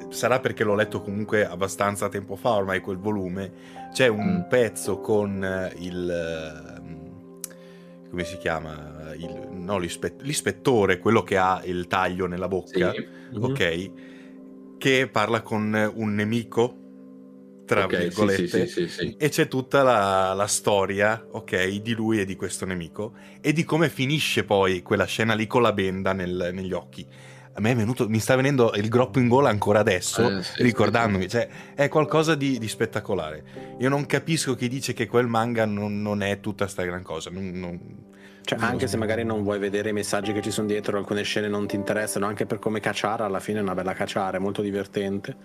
sarà perché l'ho letto comunque abbastanza tempo fa, ormai quel volume. C'è un Mm. pezzo con eh, il. ehm, come si chiama? Il, no, l'ispe- l'ispettore, quello che ha il taglio nella bocca, Sì. ok? Che parla con un nemico, tra Ok, sì, virgolette. sì, sì, sì. E c'è tutta la, la storia, ok, di lui e di questo nemico e di come finisce poi quella scena lì con la benda nel- negli occhi. A me è venuto, mi sta venendo il groppo in gola ancora adesso, Eh, ricordandomi, cioè è qualcosa di, di spettacolare. Io non capisco chi dice che quel manga non, non è tutta sta gran cosa. non- non- Cioè, anche se magari non vuoi vedere i messaggi che ci sono dietro, alcune scene non ti interessano, anche per come cacciare, alla fine è una bella cacciare, molto divertente.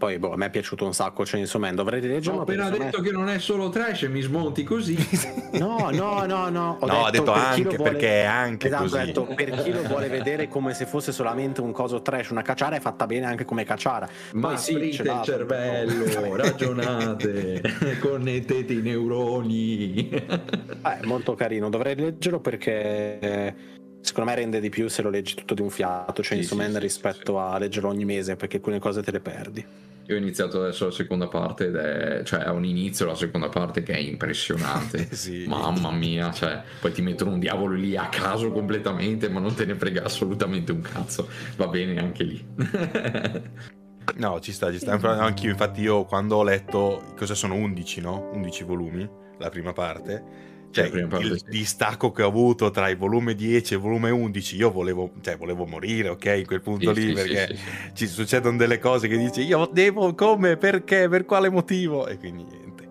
Poi, boh, a me è piaciuto un sacco Chainsaw Man, dovrei Ho leggerlo. appena detto secondo che non è solo trash e mi smonti così. me- No, no, no, no. Ho No, ha detto per chi lo anche vuole- perché è anche Esatto, così. ho detto per chi lo vuole vedere come se fosse solamente un coso trash, una cacciara è fatta bene anche come cacciara. Ma Poi sì, aprite il cervello, ragionate, connettete i neuroni. Eh, molto carino, dovrei leggerlo perché eh, secondo me rende di più se lo leggi tutto di un fiato, cioè Sì, insomma sì, sì, rispetto a leggerlo ogni mese perché alcune cose te le perdi. Io ho iniziato adesso la seconda parte ed è, cioè ha un inizio la seconda parte che è impressionante. Sì. Mamma mia, cioè, poi ti mettono un diavolo lì a caso completamente, ma non te ne frega assolutamente un cazzo. Va bene anche lì. No, ci sta, ci sta. Anch'io, infatti, io quando ho letto cosa sono 11, no? 11 volumi, la prima parte. Cioè, il sì. distacco che ho avuto tra il volume 10 e il volume 11, io volevo, cioè, volevo morire, ok, in quel punto Sì, lì, sì, perché ci succedono delle cose che dici, io devo, come, perché, per quale motivo? E quindi niente.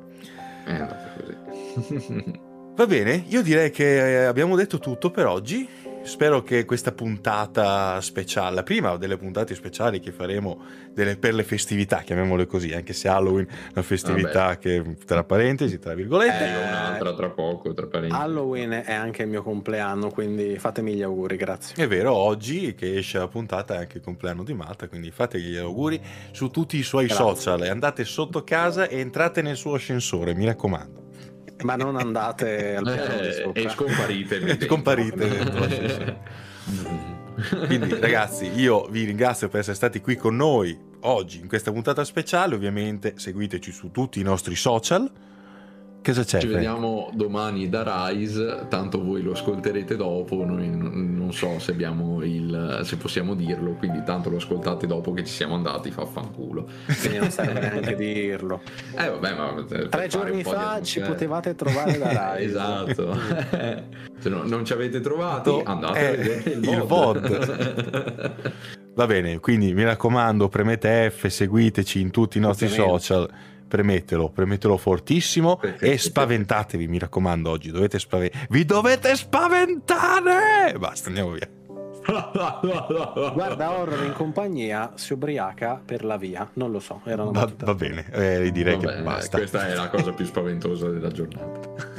Così. Va bene, io direi che eh, abbiamo detto tutto per oggi. Spero che questa puntata speciale, la prima delle puntate speciali che faremo delle- per le festività, chiamiamole così, anche se Halloween è una festività che, tra parentesi, tra virgolette, Eh, un'altra tra poco, tra parentesi. Halloween è anche il mio compleanno, quindi fatemi gli auguri, grazie. È vero, oggi che esce la puntata è anche il compleanno di Malta, quindi fategli gli auguri su tutti i suoi Grazie. social andate sotto casa e entrate nel suo ascensore, mi raccomando. Ma non andate al piano di Eh, sopra. e scomparite. Scomparite l'ascensore. Quindi ragazzi, io vi ringrazio per essere stati qui con noi oggi in questa puntata speciale, ovviamente seguiteci su tutti i nostri social. Cosa c'è? Ci Frank? vediamo domani da Rise, tanto voi lo ascolterete dopo, noi non so se abbiamo il se possiamo dirlo, quindi tanto lo ascoltate dopo che ci siamo andati, fa fanculo. Quindi non serve neanche dirlo. Eh vabbè, ma per Tre giorni fa ci atmosfera. potevate trovare da Rai. Esatto. se no- non ci avete trovati, andate a Eh, vedere il, il VOD. Va bene, quindi mi raccomando, premete F, seguiteci in tutti i nostri Ovviamente. social. Premetelo, premetelo fortissimo e spaventatevi, mi raccomando, oggi dovete spaventare. Vi dovete spaventare! Basta, andiamo via. Guarda horror in compagnia, si ubriaca per la via. Non lo so, era una Va, battuta. va bene, eh, direi Vabbè, che basta. Questa è la cosa più spaventosa della giornata.